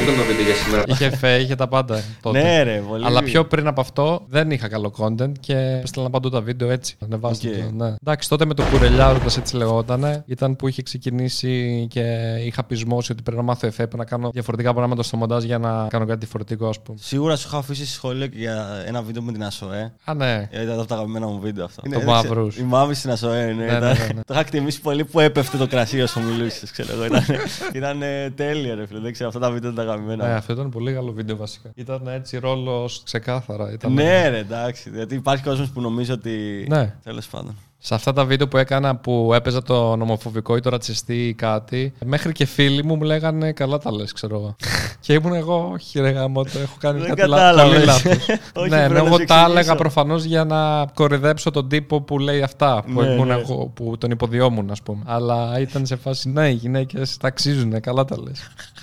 είχε εφέ, είχε τα πάντα τότε. Ναι, ρε, πολύ. Αλλά πιο πριν από αυτό δεν είχα καλό content και έστελνα παντού τα βίντεο έτσι. Ανεβάστε Οκ. το, ναι. Εντάξει, τότε με το κουρελιάρο, έτσι λεγότανε, ήταν που είχε ξεκινήσει και είχα πεισμώσει ότι πρέπει να μάθω εφέ, πρέπει να κάνω διαφορετικά πράγματα στο μοντάζ για να κάνω κάτι διαφορετικό, ας πούμε. Σίγουρα σου είχα αφήσει σχόλιο και για ένα βίντεο με την ΑΣΟΕ. Α, ναι. Ε, Ήταν από τα αγαπημένα μου βίντεο αυτό. Το Είναι- μαύρους. Οι μαύροι στην ΑΣΟΕ, ναι. Ναι, ήταν- ναι, ναι, ναι. Το είχα εκτιμήσει πολύ που έπεφτε το κρασί όσο μιλούσες, ξέρω εγώ. Ήταν, ήταν ε, τέλεια, ρε φίλε. Δεν ξέρω, αυτά τα βίντεο ήταν τα αγαπημένα. Ναι, μου. αυτό ήταν πολύ καλό βίντεο βασικά. Ήταν έτσι ρόλος ξεκάθαρα. Ήταν... Ναι, ρε, εντάξει. Γιατί υπάρχει κόσμος που νομίζει ότι. Ναι. Τέλος πάντων. Σε αυτά τα βίντεο που έκανα που έπαιζα το νομοφοβικό ή το ρατσιστή ή κάτι, μέχρι και φίλοι μου μου λέγανε καλά τα λες, ξέρω εγώ. και ήμουν εγώ, όχι ρε γάμο, το έχω κάνει Δεν κάτι λάθος, κατάλαβες. πολύ λάθος. Όχι, ναι, πρέπει ναι, να εγώ σου τα εξηγήσω. έλεγα προφανώς για να κορυδέψω τον τύπο που λέει αυτά, που, Ναι, ήμουν ναι. εγώ, που τον υποδιόμουν, ας πούμε. Αλλά ήταν σε φάση, ναι, οι γυναίκες τα αξίζουν, καλά τα λες.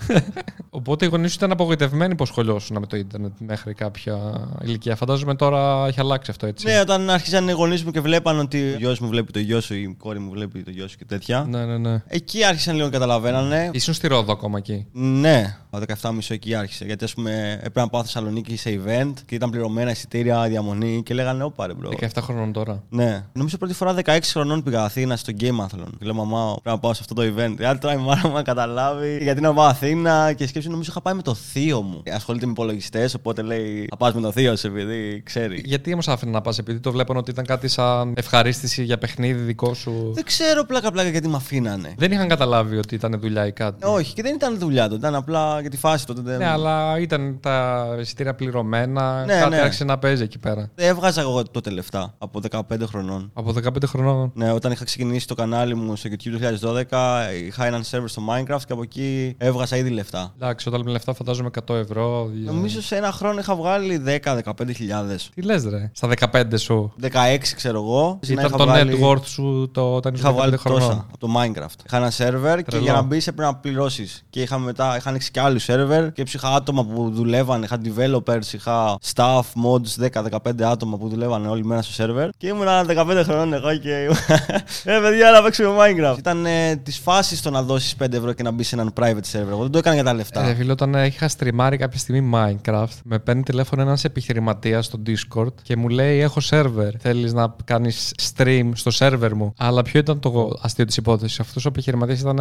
Οπότε οι γονείς σου ήταν απογοητευμένοι που ασχολιόσουν με το ίντερνετ μέχρι κάποια ηλικία. Φαντάζομαι τώρα έχει αλλάξει αυτό έτσι. Ναι, όταν άρχισαν οι γονείς μου και βλέπαν ότι ο γιος μου βλέπει το γιο σου, η κόρη μου βλέπει το γιο σου και τέτοια. ναι, ναι. ναι. Εκεί άρχισαν λίγο να καταλαβαίνανε. Ήσουν στη Ρόδο ακόμα εκεί; Ναι, το 17,5 εκεί άρχισε. Γιατί ας πούμε έπρεπε να πάω Θεσσαλονίκη σε event και ήταν πληρωμένα εισιτήρια, διαμονή και λέγανε Ώπα ρε bro. 17 χρονών τώρα. Ναι. Νομίζω πρώτη φορά 16 χρονών πήγα Αθήνα στο GameAthlon. Και λέω Μαμά, πρέπει να πάω σε αυτό το event. Γιατί τώρα η μάνα μου να καταλάβει γιατί να πάω Αθήνα και σκέψη νομίζω είχα πάει με το θείο μου. Ασχολείται με υπολογιστές, οπότε λέει Θα πας με το θείο σου επειδή ξέρει. Γιατί όμως άφηνε να πας, επειδή το βλέπαν ότι ήταν κάτι σαν ευχαρίστηση για παιχνίδι δικό σου; Δεν ξέρω πλάκα-πλάκα γιατί με αφήνανε. Δεν είχαν καταλάβει ότι ήταν δουλειά ή κάτι; Όχι, και δεν ήταν δουλειά του. Ήταν απλά για τη φάση τότε. δεν- Ναι, αλλά ήταν τα εισιτήρια πληρωμένα. Ναι, κάτι ναι. άρχισε να παίζει εκεί πέρα. Έβγαζα εγώ τότε λεφτά από 15 χρονών. Από 15 χρονών. Ναι, όταν είχα ξεκινήσει το κανάλι μου στο YouTube το 2012, είχα έναν server στο Minecraft και από εκεί έβγαζα ήδη λεφτά. Εντάξει, όταν λέμε λεφτά φαντάζομαι 100 ευρώ. Νομίζω σε ένα χρόνο είχα βγάλει 10-15 χιλιάδες. Τι λες, ρε. Στα 15 σου. 16 ξέρω εγώ. να Ήταν είχα το βγάλει- net worth σου το, όταν Είχα ήσουν 15 βγάλει χρονών. τόσα από το Minecraft. Είχα ένα server και Τρελό. για να μπεις έπρεπε να πληρώσεις. Και είχα μετά είχα ανοίξει και άλλου server και έψη είχα άτομα που δουλεύαν. Είχα developers, είχα staff, mods, 10-15 άτομα που δουλεύαν όλη μέρα στο server. Και ήμουν 15 χρονών εγώ και. ε, παιδιά, να παίξουμε Minecraft. Ήταν ε, τη φάση το να δώσεις 5 ευρώ και να μπεις σε έναν private server. Εγώ δεν το έκανα για τα λεφτά. Ε, φίλε, όταν είχα στριμάρει κάποια στιγμή Minecraft, με παίρνει τηλέφωνο ένας επιχειρηματίας στο Discord και μου λέει: Έχω server. Θέλεις να κάνεις stream στο server μου. Αλλά ποιο ήταν το αστείο της υπόθεσης. Αυτός ο επιχειρηματίας ήταν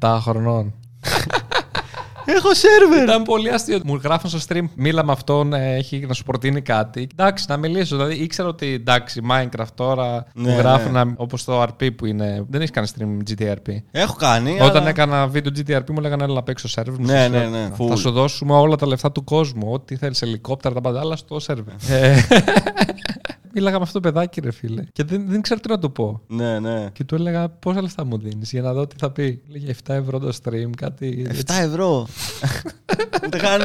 7 χρονών. Έχω σερβερ. Ήταν πολύ αστείο. Μου γράφουν στο stream, μίλα με αυτόν, ε, έχει να σου προτείνει κάτι. Εντάξει, να μιλήσω. Δηλαδή ήξερα ότι εντάξει, Minecraft τώρα Ναι, μου γράφουν ναι. όπως το RP που είναι. Δεν έχεις κάνει stream GTRP. Έχω κάνει. Όταν αλλά- έκανα βίντεο GTRP μου λέγανε έλα να παίξω σερβερ. Μου Ναι, σου ναι, λέω, ναι, Θα full. σου δώσουμε όλα τα λεφτά του κόσμου. Ό,τι θέλεις, ελικόπτερα, τα πάντα, αλλά στο σερβερ. Ε, Μίλαγα με αυτό το παιδάκι, ρε φίλε. Και δεν, δεν ξέρω τι να του πω. Ναι, ναι. Και του έλεγα πόσα λεφτά μου δίνεις για να δω τι θα πει. Λέγε 7 ευρώ το stream, κάτι. 7 έτσι. ευρώ. Ούτε καν 10,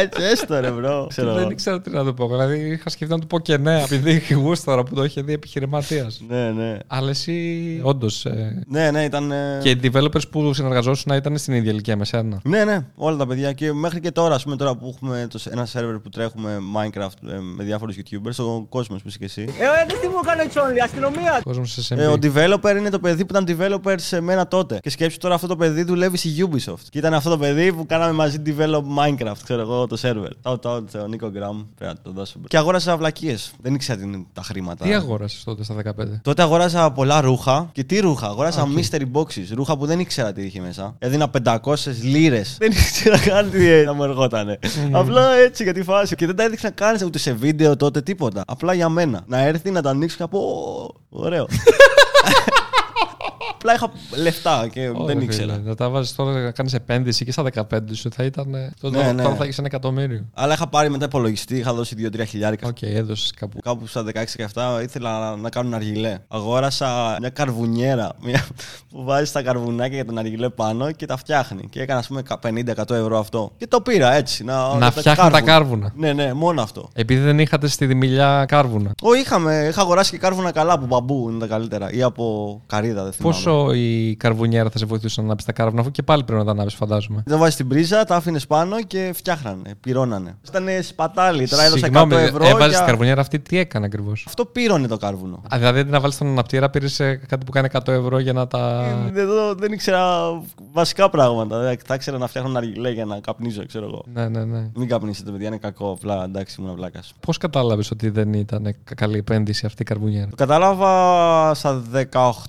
έτσι, έστω ρε, bro. Και Ξέρω. δεν ήξερα τι να του πω. Δηλαδή είχα σκεφτεί να του πω και ναι, επειδή γούσταρα που το είχε δει επιχειρηματίας. Ναι, ναι. Αλλά εσύ, όντως. Ναι, ναι, ήταν. ε, και οι developers που συνεργαζόσουν ήταν στην ίδια ηλικία με σένα. Ναι, ναι, όλα τα παιδιά. Και μέχρι και τώρα, ας πούμε, τώρα που έχουμε το, ένα σερβερ που τρέχουμε Minecraft ε, με διάφορους YouTubers, ο κόσμος που είσαι και εσύ. Ε, δεν τι μου έκανε τσόνλι, αστυνομία. Κόσμος σε Ε, ο SMB. developer είναι το παιδί που ήταν developer σε μένα τότε. Και σκέψου τώρα αυτό το παιδί δουλεύει στη Ubisoft. Και ήταν αυτό το παιδί που κάναμε μαζί develop Minecraft, ξέρω εγώ, το server. Shout out σε ο Νίκο Γκραμ. Πρέπει να το δώσω. Και αγόρασα βλακίες. Δεν ήξερα τι είναι τα χρήματα. Τι αγόρασες τότε στα 15. Τότε αγόρασα πολλά ρούχα. Και τι ρούχα, αγόρασα mystery boxes. Ρούχα που δεν ήξερα τι είχε μέσα. Έδινα 500 λίρες. Δεν ήξερα καν τι θα μου ερχότανε. Απλά έτσι για τη φάση. Και δεν τα έδειξα καν ούτε σε βίντεο τότε τίποτα. Απλά για μένα. Να έρθει να τα ανοίξω και να πω. «Ω, Ωραίο. Απλά είχα λεφτά και Ωραία, δεν φίλε. ήξερα. Να τα βάζεις τώρα να κάνεις επένδυση και στα 15 σου θα ήταν. ε, Τότε Ναι, τώρα ναι. θα έχεις ένα εκατομμύριο. Αλλά είχα πάρει μετά υπολογιστή, είχα δώσει 2-3 χιλιάρικα. Οκ, έδωσες κάπου. Κάπου στα 16 και αυτά ήθελα να, να κάνω αργιλέ. Αγόρασα μια καρβουνιέρα μια, που βάζει τα καρβουνάκια για τον αργιλέ πάνω και τα φτιάχνει. Και έκανα, ας πούμε, 50-100 ευρώ αυτό. Και το πήρα έτσι. Να, Να φτιάχνει τα κάρβουνα. Ναι, ναι, μόνο αυτό. Επειδή δεν είχατε στη Διμυλιά κάρβουνα. Ω, είχαμε, είχα αγοράσει και κάρβουνα καλά από μπαμπού, είναι τα καλύτερα. Ή από καρύδα, δεν θυμάμαι. Πόσο η καρβουνιέρα θα σε βοηθούσε να ανάψει τα κάρβουνα, αφού και πάλι πρέπει να τα ανάψει, φαντάζομαι. Τα βάζει στην πρίζα, τα άφηνες πάνω και φτιάχνανε, πυρώνανε. Ήταν σπατάλι, τώρα έδωσα 100 Συγγνώμη, ευρώ. έβαζες για- την καρβουνιέρα αυτή, τι έκανε ακριβώς; Αυτό πύρωνε το κάρβουνο. Δηλαδή αντί να βάλεις τον αναπτήρα, πήρες κάτι που κάνει 100 ευρώ για να τα. Ε, Εδώ δεν ήξερα βασικά πράγματα. Δεν θα ήξερα να φτιάχνω αργιλέ για να καπνίζω, ξέρω εγώ. Ναι, ναι, ναι. Μην καπνίσετε, παιδιά, είναι κακό. Απλά εντάξει, ήμουν βλάκας. Πώς κατάλαβες ότι δεν ήταν καλή επένδυση αυτή η καρβουνιέρα; Το κατάλαβα στα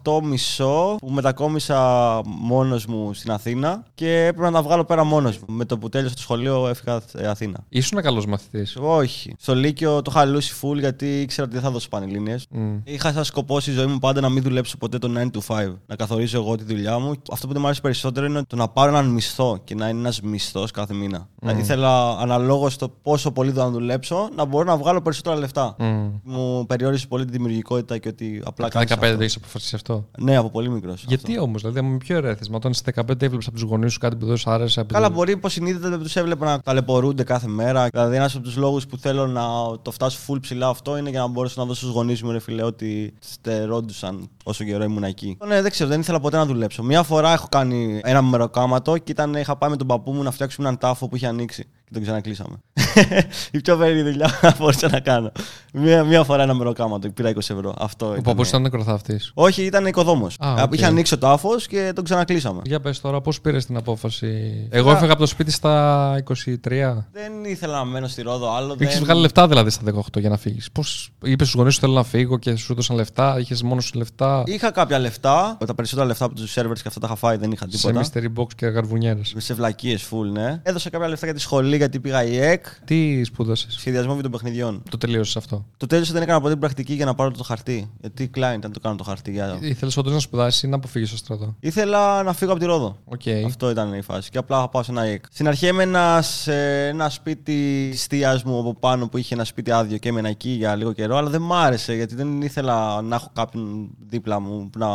18 μισό που μετακόμισα μόνος μου στην Αθήνα και έπρεπε να τα βγάλω πέρα μόνος μου. Με το που τέλειωσα το σχολείο έφυγα ε, Αθήνα. Ήσουν καλός μαθητής; Όχι. Στο Λύκειο το είχα λούσει full γιατί ήξερα ότι δεν θα δώσω πανελλήνιες. Είχα σαν σκοπό στη ζωή μου πάντα να μην δουλέψω ποτέ το 9 to 5. Να καθορίζω εγώ τη δουλειά μου. Αυτό που δεν μου άρεσε περισσότερο είναι το να πάρω έναν μισθό και να είναι ένας μισθός κάθε μήνα. Δηλαδή ήθελα αναλόγως στο πόσο πολύ θα δουλέψω να μπορώ να βγάλω περισσότερα λεφτά. Μου περιόρισε πολύ τη δημιουργικότητα και ότι απλά Τα κάνω. 15 έχεις αποφασίσει αυτό; Ναι, από πολύ μικρό. Γιατί όμως, δηλαδή με ποιο ερέθισμα, όταν είσαι 15 έβλεψε από τους γονείς σου κάτι που δεν σου άρεσε. επειδή- Καλά, μπορεί υποσυνείδητα δεν τους έβλεπα να ταλαιπωρούνται κάθε μέρα. Δηλαδή, ένας από τους λόγους που θέλω να το φτάσω full ψηλά αυτό είναι για να μπορέσω να δώσω στους γονείς μου, ρε φιλέ, ότι στερόντουσαν όσο καιρό ήμουν εκεί. Ναι, δεν ξέρω, δεν ήθελα ποτέ να δουλέψω. Μία φορά έχω κάνει ένα μεροκάματο και ήταν, είχα πάει με τον παππού μου να φτιάξουμε έναν τάφο που είχε ανοίξει. Και τον ξανακλείσαμε. Η πιο περίεργη δουλειά που μπορούσα να κάνω. Μία, μία φορά ένα μεροκάματο και πήρα 20 ευρώ. Αυτό Ο ήταν. παππού ήταν νεκροθάφτης. Όχι, ήταν οικοδόμος. Α, οκ. Είχε ανοίξει ο τάφος και τον ξανακλείσαμε. Για πες τώρα, πώς πήρες την απόφαση; Εγώ έφυγα από το σπίτι στα 23. Δεν ήθελα να μένω στη Ρόδο άλλο. Είχες δεν- βγάλει λεφτά δηλαδή στα 18 για να φύγεις. Πώς είπες στους γονείς σου θέλω να φύγω και σου έδωσαν λεφτά, είχες μόνος σου λεφτά; Είχα κάποια λεφτά. Τα περισσότερα λεφτά από τους servers και αυτά τα είχα φάει, δεν είχα Σε τίποτα. mystery box και καρβουνιέρες. Σε βλακίες full, ναι. Έδωσα κάποια λεφτά για τη σχολή γιατί πήγα ΙΕΚ. Τι σπούδασες; Σχεδιασμό βιντεοπαιχνιδιών. Το τελείωσες αυτό; Το τέλειωσα, δεν έκανα ποτέ την πρακτική για να πάρω το χαρτί. Γιατί κλάιν τι να το κάνω το χαρτί. Για... Ήθελες όντως να σπουδάσεις ή να αποφύγεις το στρατό; Ήθελα να φύγω από τη Ρόδο. Οκ. Αυτό ήταν η φάση. Και απλά θα πάω σε ένα ΙΕΚ. Στην αρχή έμενα σε ένα σπίτι τη θεία μου από πάνω που είχε ένα σπίτι άδειο και έμενα εκεί για λίγο καιρό. Αλλά δεν μ' άρεσε γιατί δεν ήθελα να έχω κάποιον δίπλα μου που να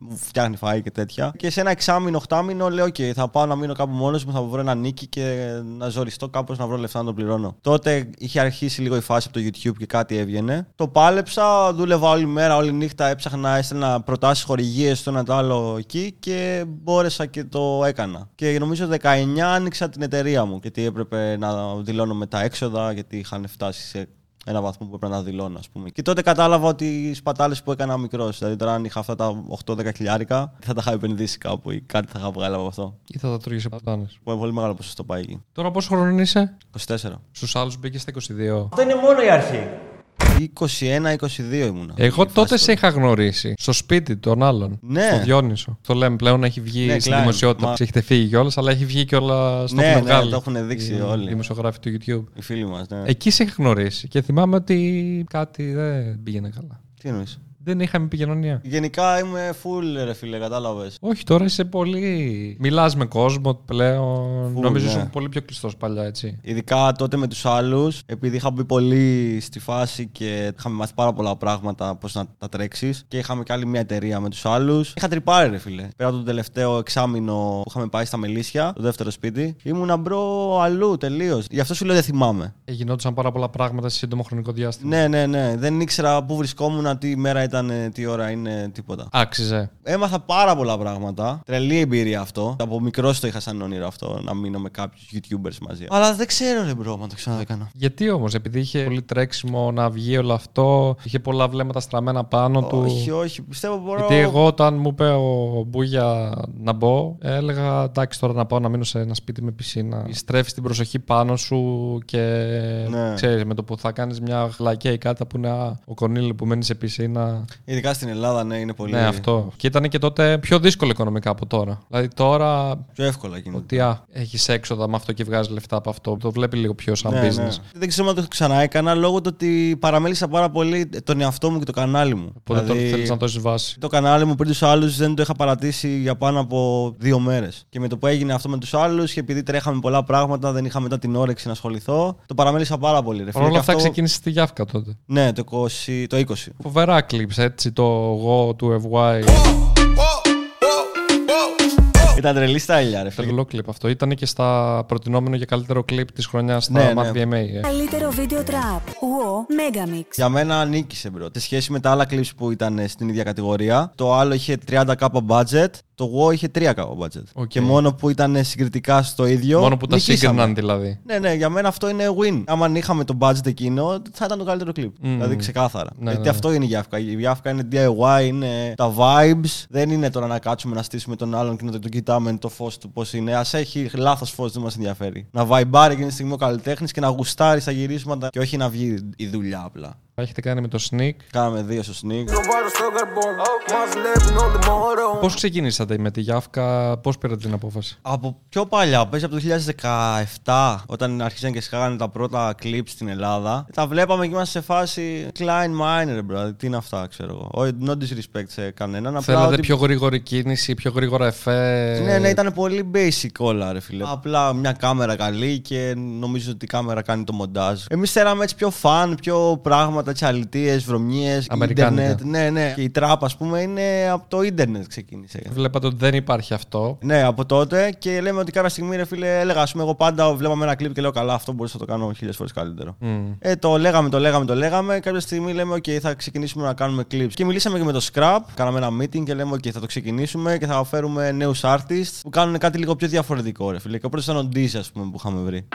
μου φτιάχνει φαΐ και τέτοια. Και σε ένα εξάμηνο, οχτάμηνο λέω: OK, θα πάω να μείνω κάπου μόνος μου, θα βρω ένα νοίκι και να ζοριστώ κάπως να βρω λεφτά να το πληρώνω. Τότε είχε αρχίσει λίγο η φάση από το YouTube και κάτι έβγαινε. Το πάλεψα, δούλευα όλη μέρα, όλη νύχτα, έψαχνα, έστελνα προτάσεις χορηγίες στο ένα το άλλο εκεί και μπόρεσα και το έκανα. Και νομίζω 19 άνοιξα την εταιρεία μου γιατί έπρεπε να δηλώνω με τα έξοδα γιατί είχαν φτάσει σε ένα βαθμό που έπρεπε να δηλώνω, ας πούμε. Και τότε κατάλαβα ότι οι σπατάλες που έκανα μικρός. Δηλαδή, τώρα αν είχα αυτά τα 8-10 χιλιάρικα, θα τα είχα επενδύσει κάπου ή κάτι θα είχα βγάλει από αυτό. Ή θα τα τρώγες από πουτάνε. Που είναι πολύ μεγάλο ποσοστό πάει εκεί. Τώρα πόσο χρόνο είσαι; 24. Στους άλλους μπήκες στα 22. Αυτό είναι μόνο η αρχή. 21-22 ήμουνα. Εγώ Η τότε φάση σε είχα γνωρίσει. Στο σπίτι των άλλων. Ναι. Στο Διόνυσο. Το λέμε πλέον έχει βγει Ναι, στη Klein. δημοσιότητα. Μα- Έχετε φύγει κιόλας, αλλά έχει βγει κιόλα στο Ναι, έχουν ναι, βγάλει. το έχουν δείξει οι όλοι. Δημοσιογράφοι του YouTube. Οι φίλοι μας, ναι. Εκεί σε είχα γνωρίσει και θυμάμαι ότι κάτι δεν πήγαινε καλά. Τι εννοείς; Δεν είχαμε επικοινωνία. Γενικά είμαι full, ρε φίλε, κατάλαβες. Όχι, τώρα είσαι πολύ. Μιλάς με κόσμο πλέον. Φουλ, Νομίζω ναι. ήσουν πολύ πιο κλειστός παλιά, έτσι. Ειδικά τότε με τους άλλους, επειδή είχα μπει πολύ στη φάση και είχαμε μάθει πάρα πολλά πράγματα πώς να τα τρέξεις και είχαμε και άλλη μια εταιρεία με τους άλλους. Είχα τριπάρει, ρε φίλε. Πέρα από το τελευταίο εξάμηνο που είχαμε πάει στα Μελίσσια, το δεύτερο σπίτι, ήμουνα bro αλλού τελείως. Γι' αυτό σου λέω δεν θυμάμαι. Ε, Γινόντουσαν πάρα πολλά πράγματα σε σύντομο χρονικό διάστημα. Ναι, ναι, ναι. Δεν ήξερα πού βρισκόμουν, τι μέρα ήταν, τι ώρα είναι, τίποτα. Άξιζε. Έμαθα πάρα πολλά πράγματα. Τρελή εμπειρία αυτό. Από μικρός το είχα σαν όνειρο αυτό να μείνω με κάποιους YouTubers μαζί. Αλλά δεν ξέρω, ρε bro, αν το ξαναέκανα. Γιατί όμως, επειδή είχε πολύ τρέξιμο να βγει όλο αυτό, είχε πολλά βλέμματα στραμμένα πάνω του. Όχι, όχι. Πιστεύω μπορώ. Γιατί εγώ όταν μου είπε ο Μπούγια να μπω, έλεγα εντάξει τώρα να πάω να μείνω σε ένα σπίτι με πισίνα. Στρέφεις την προσοχή πάνω σου και Ναι. ξέρεις με το που θα κάνεις μια γλακιά ή κάτι που είναι «Α, ο Κονίλη που μένει σε πισίνα. Ειδικά στην Ελλάδα, ναι, είναι πολύ. Ναι, αυτό. Και ήταν και τότε πιο δύσκολο οικονομικά από τώρα. Δηλαδή τώρα Πιο εύκολα γίνεται. ότι α, έχεις έξοδα με αυτό και βγάζεις λεφτά από αυτό. Το βλέπει λίγο πιο σαν Ναι, business. ναι. Δεν ξέρω αν το ξαναέκανα λόγω του ότι παραμέλησα πάρα πολύ τον εαυτό μου και το κανάλι μου. Οπότε Δηλαδή, τώρα θέλεις να το έχεις βάση. Το κανάλι μου πριν τους άλλους δεν το είχα παρατήσει για πάνω από δύο μέρες. Και με το που έγινε αυτό με τους άλλους και επειδή τρέχαμε πολλά πράγματα, δεν είχα μετά την όρεξη να ασχοληθώ, το παραμέλησα πάρα πολύ. Ρε, φίλε. Παρ' όλα Και αυτά αυτό- ξεκίνησες στη Γιάφκα τότε. Ναι, το 20. Το 20. Φοβερά clips, έτσι, το εγώ του FY. Ήταν τρελή στάλια, ρε φίλε. Τρελό κλιπ αυτό. Ήταν και στα προτεινόμενο για καλύτερο κλιπ της χρονιάς στα Ναι, Mad ναι. VMA. ε. Καλύτερο βίντεο trap. WoW Megamix. Για μένα νίκησε, bro. Σε σχέση με τα άλλα clips που ήταν στην ίδια κατηγορία, το άλλο είχε 30k budget, το WoW είχε 3k budget. OK. Και μόνο που ήταν συγκριτικά στο ίδιο. Μόνο που τα νικήσαμε. σύγκριναν δηλαδή. Ναι, ναι, για μένα αυτό είναι win. Άμα είχαμε το budget εκείνο, θα ήταν το καλύτερο clip. Δηλαδή ξεκάθαρα. Ναι, Γιατί ναι, ναι. αυτό είναι η Γιάφκα. Η Γιάφκα είναι DIY, είναι τα vibes. Δεν είναι τώρα να κάτσουμε να στήσουμε τον άλλον και να το κοιτάμε το φως του πώς είναι. Α έχει λάθος φως, δεν μας ενδιαφέρει. Να vibe εκείνη τη στιγμή ο καλλιτέχνης και να γουστάρει στα γυρίσματα και όχι να βγει η δουλειά απλά. Έχετε κάνει με το Sneak; Κάναμε δύο στο sneak. Πώς ξεκινήσατε με τη Γιάφκα, πώς πήρατε την απόφαση; Από πιο παλιά, παίζει από το 2017, όταν άρχισαν και σκάγανε τα πρώτα clips στην Ελλάδα. Τα βλέπαμε και είμαστε σε φάση Klein Miner, bro. Τι είναι αυτά, ξέρω εγώ. Όχι, No disrespect σε κανέναν. Απλά Θέλατε ότι- πιο γρήγορη κίνηση, πιο γρήγορα εφέ. Ναι, ναι, ήταν πολύ basic όλα, ρε φίλε. Απλά μια κάμερα καλή και νομίζω ότι η κάμερα κάνει το μοντάζ. Εμείς θέλαμε έτσι πιο φαν, πιο πράγματα, έτσι αλητίε, βρωμιές, Αμερικάνικα. ίντερνετ. Ναι, ναι. Και η τραπ, ας πούμε, είναι από το ίντερνετ ξεκίνησε. Βλέπατε ότι δεν υπάρχει αυτό. Ναι, από τότε και λέμε ότι κάποια στιγμή, ρε φίλε, έλεγα, ας πούμε, εγώ πάντα βλέπαμε ένα κλιπ και λέω καλά, αυτό μπορούσα να το κάνω χίλιες φορές καλύτερο. Ε, το λέγαμε, το λέγαμε, το λέγαμε. Κάποια στιγμή λέμε, OK, θα ξεκινήσουμε να κάνουμε clips. Και μιλήσαμε και με το Scrap, κάναμε ένα meeting και λέμε, OK, θα το ξεκινήσουμε και θα φέρουμε νέους artists που κάνουν κάτι λίγο πιο διαφορετικό, ρε φίλε. Και ο πρώτος ήταν ο Dizzy, ας πούμε, που είχαμε βρει.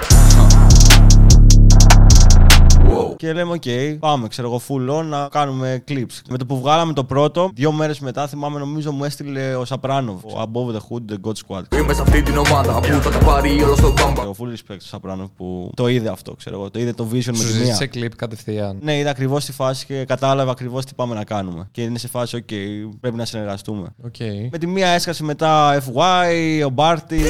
Και λέμε, OK, πάμε, ξέρω εγώ, full on να κάνουμε clips. Με το που βγάλαμε το πρώτο, δύο μέρες μετά, θυμάμαι, νομίζω μου έστειλε ο Σαπράνοβ, ο Above the Hood, the God Squad. Είμαι σε αυτή την ομάδα που θα τα πάρει όλο στο μπάμπα. Εγώ full respect στο Σαπράνοβ που το είδε αυτό, ξέρω εγώ. Το είδε το vision με Σου τη ζήτησε μία. κλιπ κατευθείαν. Ναι, είδα ακριβώς τη φάση και κατάλαβα ακριβώς τι πάμε να κάνουμε. Και είναι σε φάση, OK, πρέπει να συνεργαστούμε. Οκ. Με τη μία έσκασε μετά FY, ο Μπάρτι.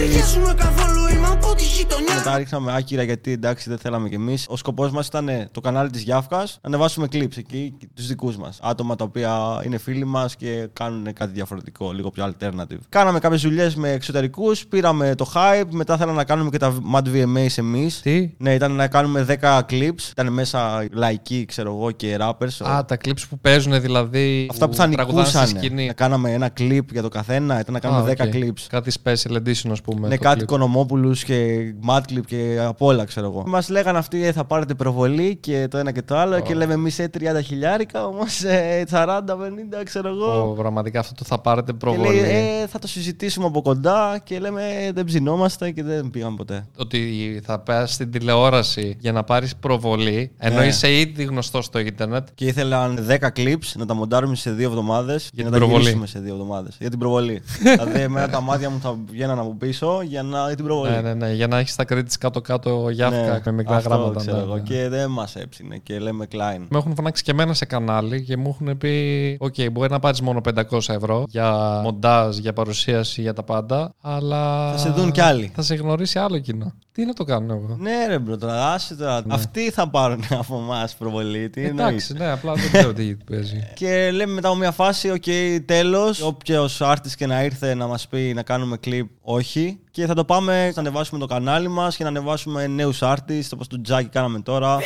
Μετά ρίξαμε άκυρα γιατί εντάξει δεν θέλαμε κι εμείς. Ο σκοπός μας ήταν το κανάλι της Γιάφκας να ανεβάσουμε clips εκεί τους δικούς μας. Άτομα τα οποία είναι φίλοι μας και κάνουν κάτι διαφορετικό, λίγο πιο alternative. Κάναμε κάποιες δουλειές με εξωτερικούς, πήραμε το hype, μετά θέλαμε να κάνουμε και τα Mad VMAs εμείς. Τι; Ναι, ήταν να κάνουμε 10 clips. Ήταν μέσα λαϊκοί, ξέρω εγώ, και rappers. Α, τα clips που παίζουν δηλαδή. Αυτά που θα τραγουδάνε στη νικούσαν. σκηνή. Να κάναμε ένα clip για το καθένα, ήταν να κάνουμε Α, 10 OK. clips. Κάτι special edition, ας πούμε. Ναι, το κάτι clip. Οικονομόπουλους και Mad Clip και απ' όλα, ξέρω εγώ. Μας λέγανε αυτοί ε, θα πάρετε προβολή και το ένα και το άλλο. Και λέμε εμείς ε, 30 χιλιάρικα, όμως ε, 40-50, ξέρω εγώ. Ω, Πραγματικά αυτό το θα πάρετε Και προβολή. λέει, ε, θα το συζητήσουμε από κοντά και λέμε ε, δεν ψινόμαστε και δεν πήγαμε ποτέ. Ότι θα πας στην τηλεόραση για να πάρεις προβολή, ενώ Ναι. είσαι ήδη γνωστός στο ίντερνετ. Και ήθελαν 10 clips να τα μοντάρουμε σε δύο εβδομάδες και την να τα προβολή. γυρίσουμε σε δύο εβδομάδες. Για την προβολή. δηλαδή, εμένα τα μάτια μου θα βγαίναν από πίσω για, να, για την προβολή. Ναι, ναι, ναι, για να έχεις τα credits κάτω-κάτω γιάφκα με μικρά Ναι, αυτό γράμματα. ξέρω ναι, εγώ. ναι. Και δεν μας έψηνε και λέμε Klein. Με έχουν φωνάξει και εμένα σε κανάλι και μου έχουν πει: Οκ, μπορεί να πάρεις μόνο 500 ευρώ για μοντάζ, για παρουσίαση, για τα πάντα. Αλλά. Θα σε δουν κι άλλοι. Θα σε γνωρίσει άλλο κοινό. Τι να το κάνω εγώ; Ναι, ρε bro, τώρα άσε τώρα. Αυτοί θα πάρουν από εμάς προβολή. Τι εννοείς; Εντάξει, ναι, απλά δεν ξέρω τι παίζει. Και λέμε μετά από μια φάση, οκ, τέλος. Όποιος artist και να ήρθε να μας πει να κάνουμε κλιπ, όχι. Και θα το πάμε να ανεβάσουμε το κανάλι μας και να ανεβάσουμε νέους artists όπως τον Τζάκι κάναμε τώρα.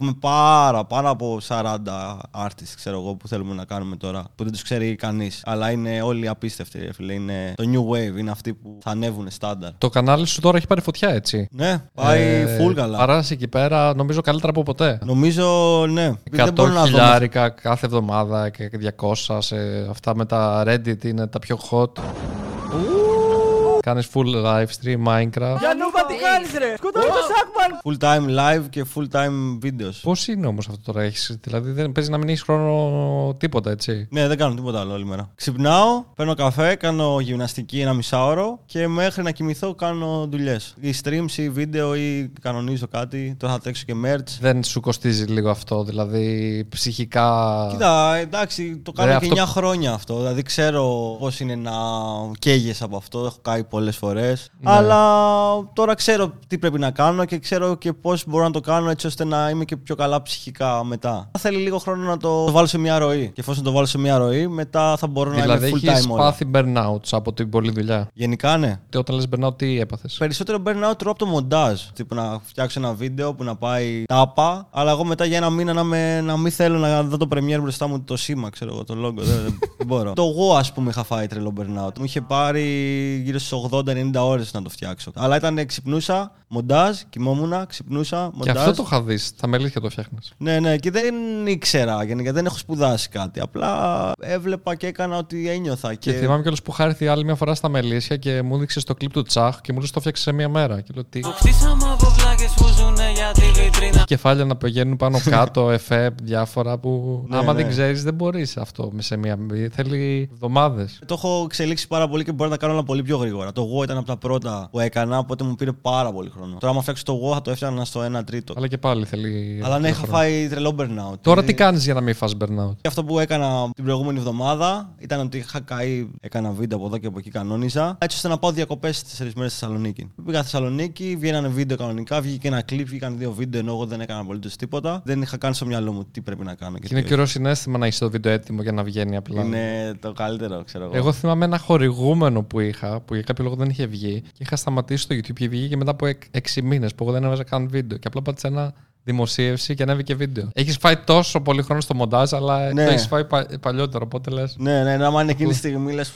Έχουμε πάρα, πάρα από 40 artists, ξέρω εγώ, που θέλουμε να κάνουμε τώρα. Που δεν τους ξέρει κανείς. Αλλά είναι όλοι απίστευτοι, ρε φίλε. Είναι το new wave, είναι αυτοί που θα ανέβουν στάνταρ. Το κανάλι σου τώρα έχει πάρει φωτιά, έτσι. Ναι, πάει Ε, full καλά. Παράσει εκεί πέρα, νομίζω καλύτερα από ποτέ. Νομίζω, ναι. Επειδή 100 δεν μπορώ να δω. χιλιάρικα κάθε εβδομάδα και 200 σε αυτά με τα Reddit είναι τα πιο hot. Κάνεις full live stream Minecraft. Γιαννούβα, τι κάνεις, ρε! Σκοτώνει το Σάκμαν! Full time live και full time videos. Πώς είναι όμως αυτό τώρα, έχεις, δηλαδή δεν παίζει να μην έχεις χρόνο τίποτα, έτσι; Ναι, δεν κάνω τίποτα άλλο όλη μέρα. Ξυπνάω, παίρνω καφέ, κάνω γυμναστική ένα μισάωρο και μέχρι να κοιμηθώ κάνω δουλειές. Ή streams ή βίντεο ή κανονίζω κάτι. Τώρα θα τρέξω και merch. Δεν σου κοστίζει λίγο αυτό, δηλαδή ψυχικά; Κοίτα, εντάξει, το κάνω Ρε, και αυτό- 9 χρόνια αυτό. Δηλαδή ξέρω πώς είναι να καίγεσαι από αυτό. Έχω κάνει πολλές φορές. Ναι. Αλλά τώρα ξέρω τι πρέπει να κάνω και ξέρω και πώς μπορώ να το κάνω έτσι ώστε να είμαι και πιο καλά ψυχικά μετά. Θέλει λίγο χρόνο να το, το βάλω σε μια ροή. Και εφόσον το βάλω σε μια ροή, μετά θα μπορώ δηλαδή να είμαι full έχεις time όλα. πάθει burnouts από την πολλή δουλειά; Γενικά, ναι. Και όταν λες burnout, τι έπαθες; Περισσότερο burnout τρώω από το μοντάζ. Τύπου να φτιάξω ένα βίντεο που να πάει τάπα, αλλά εγώ μετά για ένα μήνα να, με, να μην θέλω να δω το premiere μπροστά μου το σήμα, ξέρω εγώ, το logo. δεν, δεν- δεν μπορώ. το εγώ, ας πούμε, είχα φάει τρελό burnout. Μου είχε πάρει γύρω στις 80-90 ώρες να το φτιάξω. Αλλά ήταν ξυπνούσα, μοντάζ, κοιμόμουν, ξυπνούσα, Και μοντάζ. αυτό το είχα δει. Στα μελίσια το φτιάχνεις. Ναι, ναι, και δεν ήξερα γενικά, δεν έχω σπουδάσει κάτι. Απλά έβλεπα και έκανα ότι ένιωθα. Και θυμάμαι κιόλας που είχα έρθει άλλη μια φορά στα μελίσια και μου έδειξε το κλειπ του Τσάχ και μου λες το φτιάξε σε μία μέρα. Και λέω τι; Κεφάλια να πηγαίνουν πάνω κάτω, εφέ, διάφορα που. Ναι, άμα ναι. δεν ξέρεις, δεν μπορείς αυτό με σε μία. Θέλει εβδομάδες. Το έχω εξελίξει πάρα πολύ και μπορεί να τα κάνω όλα πολύ πιο γρήγορα. Το εγώ ήταν από τα πρώτα που έκανα, οπότε μου πήρε πάρα πολύ χρόνο. Τώρα, άμα φτιάξω το εγώ, θα το έφτιανα στο 1 τρίτο. Αλλά και πάλι θέλει. Αλλά ναι, είχα χρόνο. φάει τρελό burnout. Τώρα Ε, τι κάνεις για να μην φας burnout; και αυτό που έκανα την προηγούμενη εβδομάδα ήταν ότι είχα καεί, έκανα βίντεο από εδώ και από εκεί κανόνιζα, έτσι ώστε να πάω διακοπές τέσσερις μέρες στη Θεσσαλονίκη. Πήγα στη Θεσσαλονίκη, βγαίνανε βίντεο κανονικά, βγήκε ένα κλειπ, βγήκαν δύο βίντεο ενώ εγώ δεν έκανα απολύτως τίποτα. Δεν είχα καν στο μυαλό μου τι πρέπει να κάνω. Και είναι τι και ωραίο συνέστημα να έχει το βίντεο έτοιμο για να βγαίνει απλά. όχι. Είναι το καλύτερο, ξέρω εγώ. Εγώ θυμάμαι ένα χορηγούμενο που είχα, που για κάποιο λόγο δεν είχε βγει και είχα σταματήσει το YouTube και βγήκε μετά από 6 μήνες που εγώ δεν έβαζα καν βίντεο. Και απλά πάτησα ένα δημοσίευση και ανέβηκε βίντεο. Έχεις φάει τόσο πολύ χρόνο στο μοντάζ, αλλά Ναι. το έχεις φάει πα- παλιότερο. Οπότε λες. Ναι, ναι, ναι, άμα είναι εκείνη τη στιγμή λες.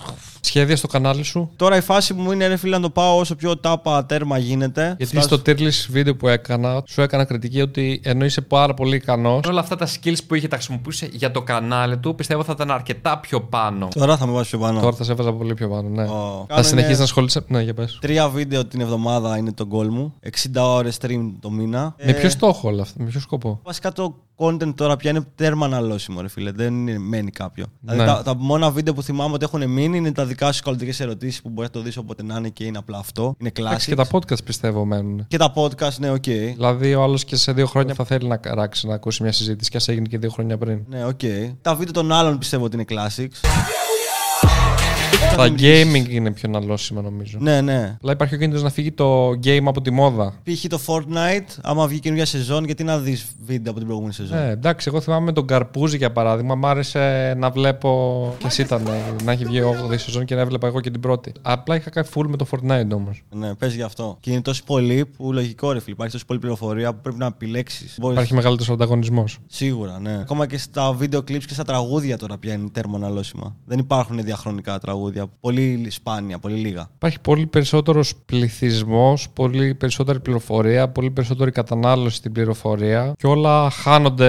Σχέδια στο κανάλι σου. Τώρα η φάση μου είναι ρε φίλε να το πάω όσο πιο τάπα τέρμα γίνεται. Γιατί Φτάσω- στο tier list βίντεο που έκανα, σου έκανα κριτική ότι ενώ είσαι πάρα πολύ ικανός, όλα αυτά τα skills που είχε τα χρησιμοποιούσε για το κανάλι του, πιστεύω θα ήταν αρκετά πιο πάνω. Τώρα θα με βάζεις πιο πάνω. Τώρα θα σε έβαζα πολύ πιο πάνω, ναι. Ω. Θα Κάνε- συνεχίσεις να ασχολείσαι. Ναι, για πες. Τρία βίντεο την εβδομάδα είναι το goal μου. 60 ώρες stream το μήνα. Με Ε, ποιο στόχο όλα αυτά, με ποιο σκοπό; Βασικά το content τώρα πια είναι τέρμα αναλώσιμο, ρε φίλε. Δεν είναι, μένει κάποιο. Ναι. Δηλαδή τα, τα μόνα βίντεο που θυμάμαι ότι έχουν μείνει είναι τα δικά σου κολλητικέ ερωτήσεις που μπορείς να το δεις όποτε να είναι και είναι απλά αυτό. Είναι Εντάξει, classic. και τα podcast πιστεύω μένουν. Και τα podcast, ναι, οκ. Δηλαδή, ο άλλος και σε δύο χρόνια θα θέλει να αράξει να ακούσει μια συζήτηση και ας έγινε και δύο χρόνια πριν. Ναι, οκ. Τα βίντεο των άλλων πιστεύω ότι είναι classics. Τα gaming είναι πιο αναλώσιμα νομίζω. Ναι, ναι. Αλλά υπάρχει ο κίνδυνος να φύγει το game από τη μόδα. Π.χ. το Fortnite, άμα βγει καινούργια σεζόν, γιατί να δεις βίντεο από την προηγούμενη σεζόν; Ε, εντάξει, εγώ θυμάμαι με τον Καρπούζη για παράδειγμα. Μ' άρεσε να βλέπω. και εσύ ήταν ε, να έχει βγει 8η σεζόν και να έβλεπα εγώ και την πρώτη. Απλά είχα κάνει full με το Fortnite όμως. Ναι, πες γι' αυτό. Και είναι τόσο πολύ που λογικό ρε φίλε. Υπάρχει τόσο πολλή πληροφορία που πρέπει να επιλέξεις. Υπάρχει μεγαλύτερος ανταγωνισμός. Σίγουρα, ναι. Ακόμα και στα βίντεο clips και στα τραγούδια τώρα πια είναι τέρμα αναλώσιμα. Δεν υπάρχουν διαχρονικά τραγούδια. Πολύ σπάνια, πολύ λίγα. Υπάρχει πολύ περισσότερος πληθυσμός, πολύ περισσότερη πληροφορία, πολύ περισσότερη κατανάλωση στην πληροφορία και όλα χάνονται.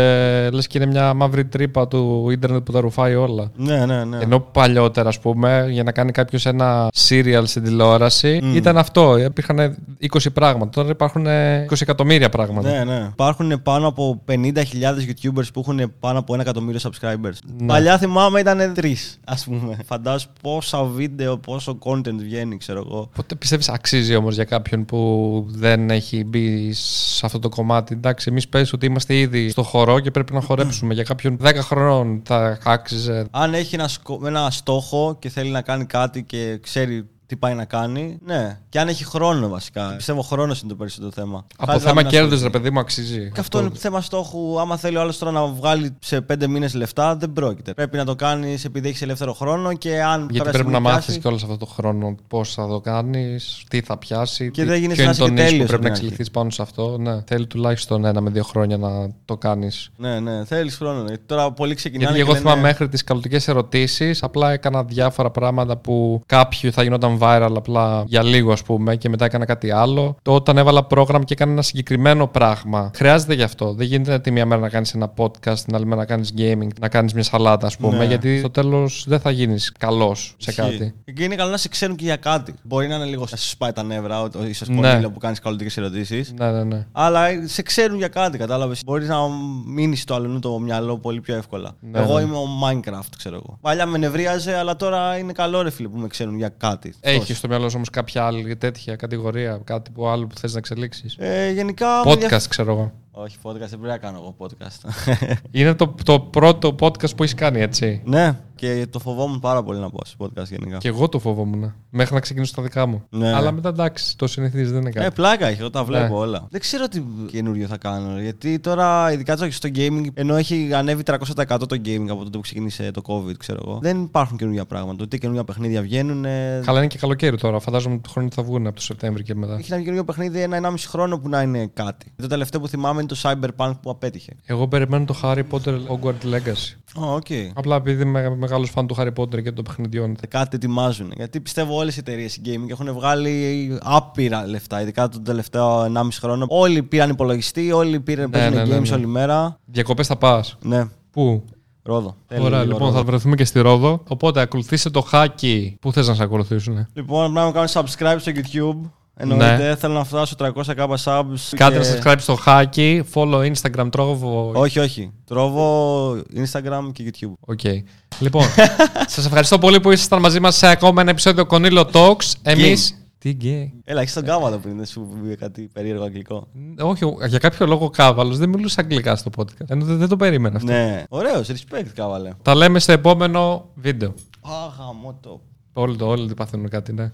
Λες και είναι μια μαύρη τρύπα του ίντερνετ που τα ρουφάει όλα. Ναι, ναι, ναι. Ενώ παλιότερα, ας πούμε, για να κάνει κάποιος ένα serial στην τηλεόραση, ήταν αυτό. Υπήρχαν 20 πράγματα. Τώρα υπάρχουν 20 εκατομμύρια πράγματα. Ναι, ναι. Υπάρχουν πάνω από 50.000 YouTubers που έχουν πάνω από ένα εκατομμύριο subscribers. Ναι. Παλιά θυμάμαι ήταν τρεις, ας πούμε. Φαντάζομαι πόσα βίντεο, πόσο content βγαίνει, ξέρω εγώ. Πότε πιστεύεις αξίζει όμως για κάποιον που δεν έχει μπει σε αυτό το κομμάτι. Εντάξει, εμείς πες ότι είμαστε ήδη στο χορό και πρέπει να χορέψουμε. για κάποιον 10 χρονών θα άξιζε. Αν έχει ένα, σκο- ένα στόχο και θέλει να κάνει κάτι και ξέρει τι πάει να κάνει, ναι. Και αν έχει χρόνο βασικά. Πιστεύω χρόνος είναι το περισσότερο θέμα. Από Χάρη να θέμα μην κέρδους, ασχοληθεί. ρε παιδί μου, αξίζει. Και αυτό είναι θέμα στόχου. Άμα θέλει ο άλλος τώρα να βγάλει σε πέντε μήνες λεφτά, δεν πρόκειται. Πρέπει να το κάνεις επειδή έχεις ελεύθερο χρόνο και αν Γιατί κάποια πρέπει να στιγμή μάθεις πιάσει- κιόλας αυτό το χρόνο πώς θα το κάνεις, τι θα πιάσει. Και τι- δεν γίνεσαι ποιο είναι ένας το και νης που τέλειος πρέπει να από την εξελιχθείς πάνω σε αυτό. Ναι. Θέλει τουλάχιστον ένα με δύο χρόνια να το κάνεις. Ναι, ναι, θέλεις χρόνο. ναι. Τώρα πολλοί ξεκινάνε. Γιατί και εγώ λένε- θυμάμαι μέχρι τις καλωτικές ερωτήσεις, απλά έκανα διάφορα πράγματα που κάποιοι θα γινόταν viral απλά για λίγο, ας πούμε, και μετά έκανα κάτι άλλο. Το όταν έβαλα πρόγραμμα και έκανα ένα συγκεκριμένο πράγμα. Χρειάζεται γι' αυτό. Δεν γίνεται τη μία μέρα να κάνεις ένα podcast, την άλλη μέρα να κάνεις gaming, να κάνεις μια σαλάτα, ας πούμε, Ναι. γιατί στο τέλος δεν θα γίνεις καλός σε Ισχύει. κάτι. Και είναι καλό να σε ξέρουν και για κάτι. Μπορεί να είναι λίγο να σου σπάει τα νεύρα, ίσω Ναι. πολύ που κάνεις καλωτικέ ερωτήσεις. Ναι, ναι, ναι. Αλλά σε ξέρουν για κάτι, κατάλαβες. Μπορείς να μείνεις στο αλλού το μυαλό πολύ πιο εύκολα. Ναι, εγώ ναι. είμαι ο Minecraft, ξέρω εγώ. Παλιά με νευρίαζε, αλλά τώρα είναι καλό ρε φίλε που με ξέρουν για κάτι. Έχει στο μυαλό σου όμως κάποια άλλη τέτοια κατηγορία, κάτι που άλλο που θες να εξελίξεις; Ε, γενικά. με ενδιαφ- Podcast, ξέρω εγώ. Όχι, podcast δεν πρέπει να κάνω εγώ podcast. Είναι το, το πρώτο podcast που έχεις κάνει, έτσι. ναι, και το φοβόμουν πάρα πολύ να πω σε podcast γενικά. Και εγώ το φοβόμουν. Μέχρι να ξεκινήσω τα δικά μου. Ναι. Αλλά μετά εντάξει, το συνηθίζεις, δεν είναι κάτι. Ε, πλάκα έχει, εγώ τα βλέπω Ναι. όλα. Δεν ξέρω τι καινούριο θα κάνω. ρε, Γιατί τώρα, ειδικά στο- στο gaming, ενώ έχει ανέβει 300% το gaming από τότε που ξεκίνησε το COVID, ξέρω εγώ. Δεν υπάρχουν καινούργια πράγματα. Ούτε καινούργια παιχνίδια βγαίνουν. ε, Καλά είναι και καλοκαίρι τώρα. Φαντάζομαι ότι του χρόνου θα βγουν από το Σεπτέμβρη και μετά. Έχει ένα καινούργιο παιχνίδι ένα-ενάμιση χρόνο που να είναι κάτι. Το τελευταίο που θυμάμαι είναι το Cyberpunk που απέτυχε. Εγώ περιμένω το Harry Potter Hogwarts Legacy. Ω, οκ. Απλά επειδή είμαι μεγάλος φαν του Harry Potter και των παιχνιδιών. Κάτι ετοιμάζουν. Γιατί πιστεύω όλες οι εταιρείες gaming έχουν βγάλει άπειρα λεφτά, ειδικά τον τελευταίο 1,5 χρόνο. Όλοι πήραν υπολογιστή, όλοι πήραν Ναι, παίζουν ναι, ναι, games ναι. όλη μέρα. Διακοπές θα πας. Ναι, Πού; Ρόδο. Τέλειο Ωραία, λίγο λοιπόν, Ρόδο. θα βρεθούμε και στη Ρόδο. Οπότε ακολουθήστε το Χάκι. Πού θες να σε ακολουθήσουν. Λοιπόν, πρέπει να κάνω subscribe στο YouTube. Εννοείται, θέλω να φτάσω 300k subs. Ναι. Κάντε και- subscribe στο Χάκι. Follow Instagram, τρόβο. Όχι, όχι. Τρόβω Instagram και YouTube. Οκ. Λοιπόν, σας ευχαριστώ πολύ που ήσασταν μαζί μας σε ακόμα ένα επεισόδιο Κονίλο Talks. Εμεί. Τι γκέι. Έλα, έχεις τον κάβαλο πριν, δεν σου πει κάτι περίεργο αγγλικό. Όχι, για κάποιο λόγο κάβαλος δεν μιλούσε αγγλικά στο podcast. Ενώ δεν, δεν το περίμενα αυτό. Ναι, ωραίος, respect κάβαλε. Τα λέμε στο επόμενο βίντεο. Αχ, γαμώ το. Όλοι το, όλοι το παθαίνουν κάτι, ναι.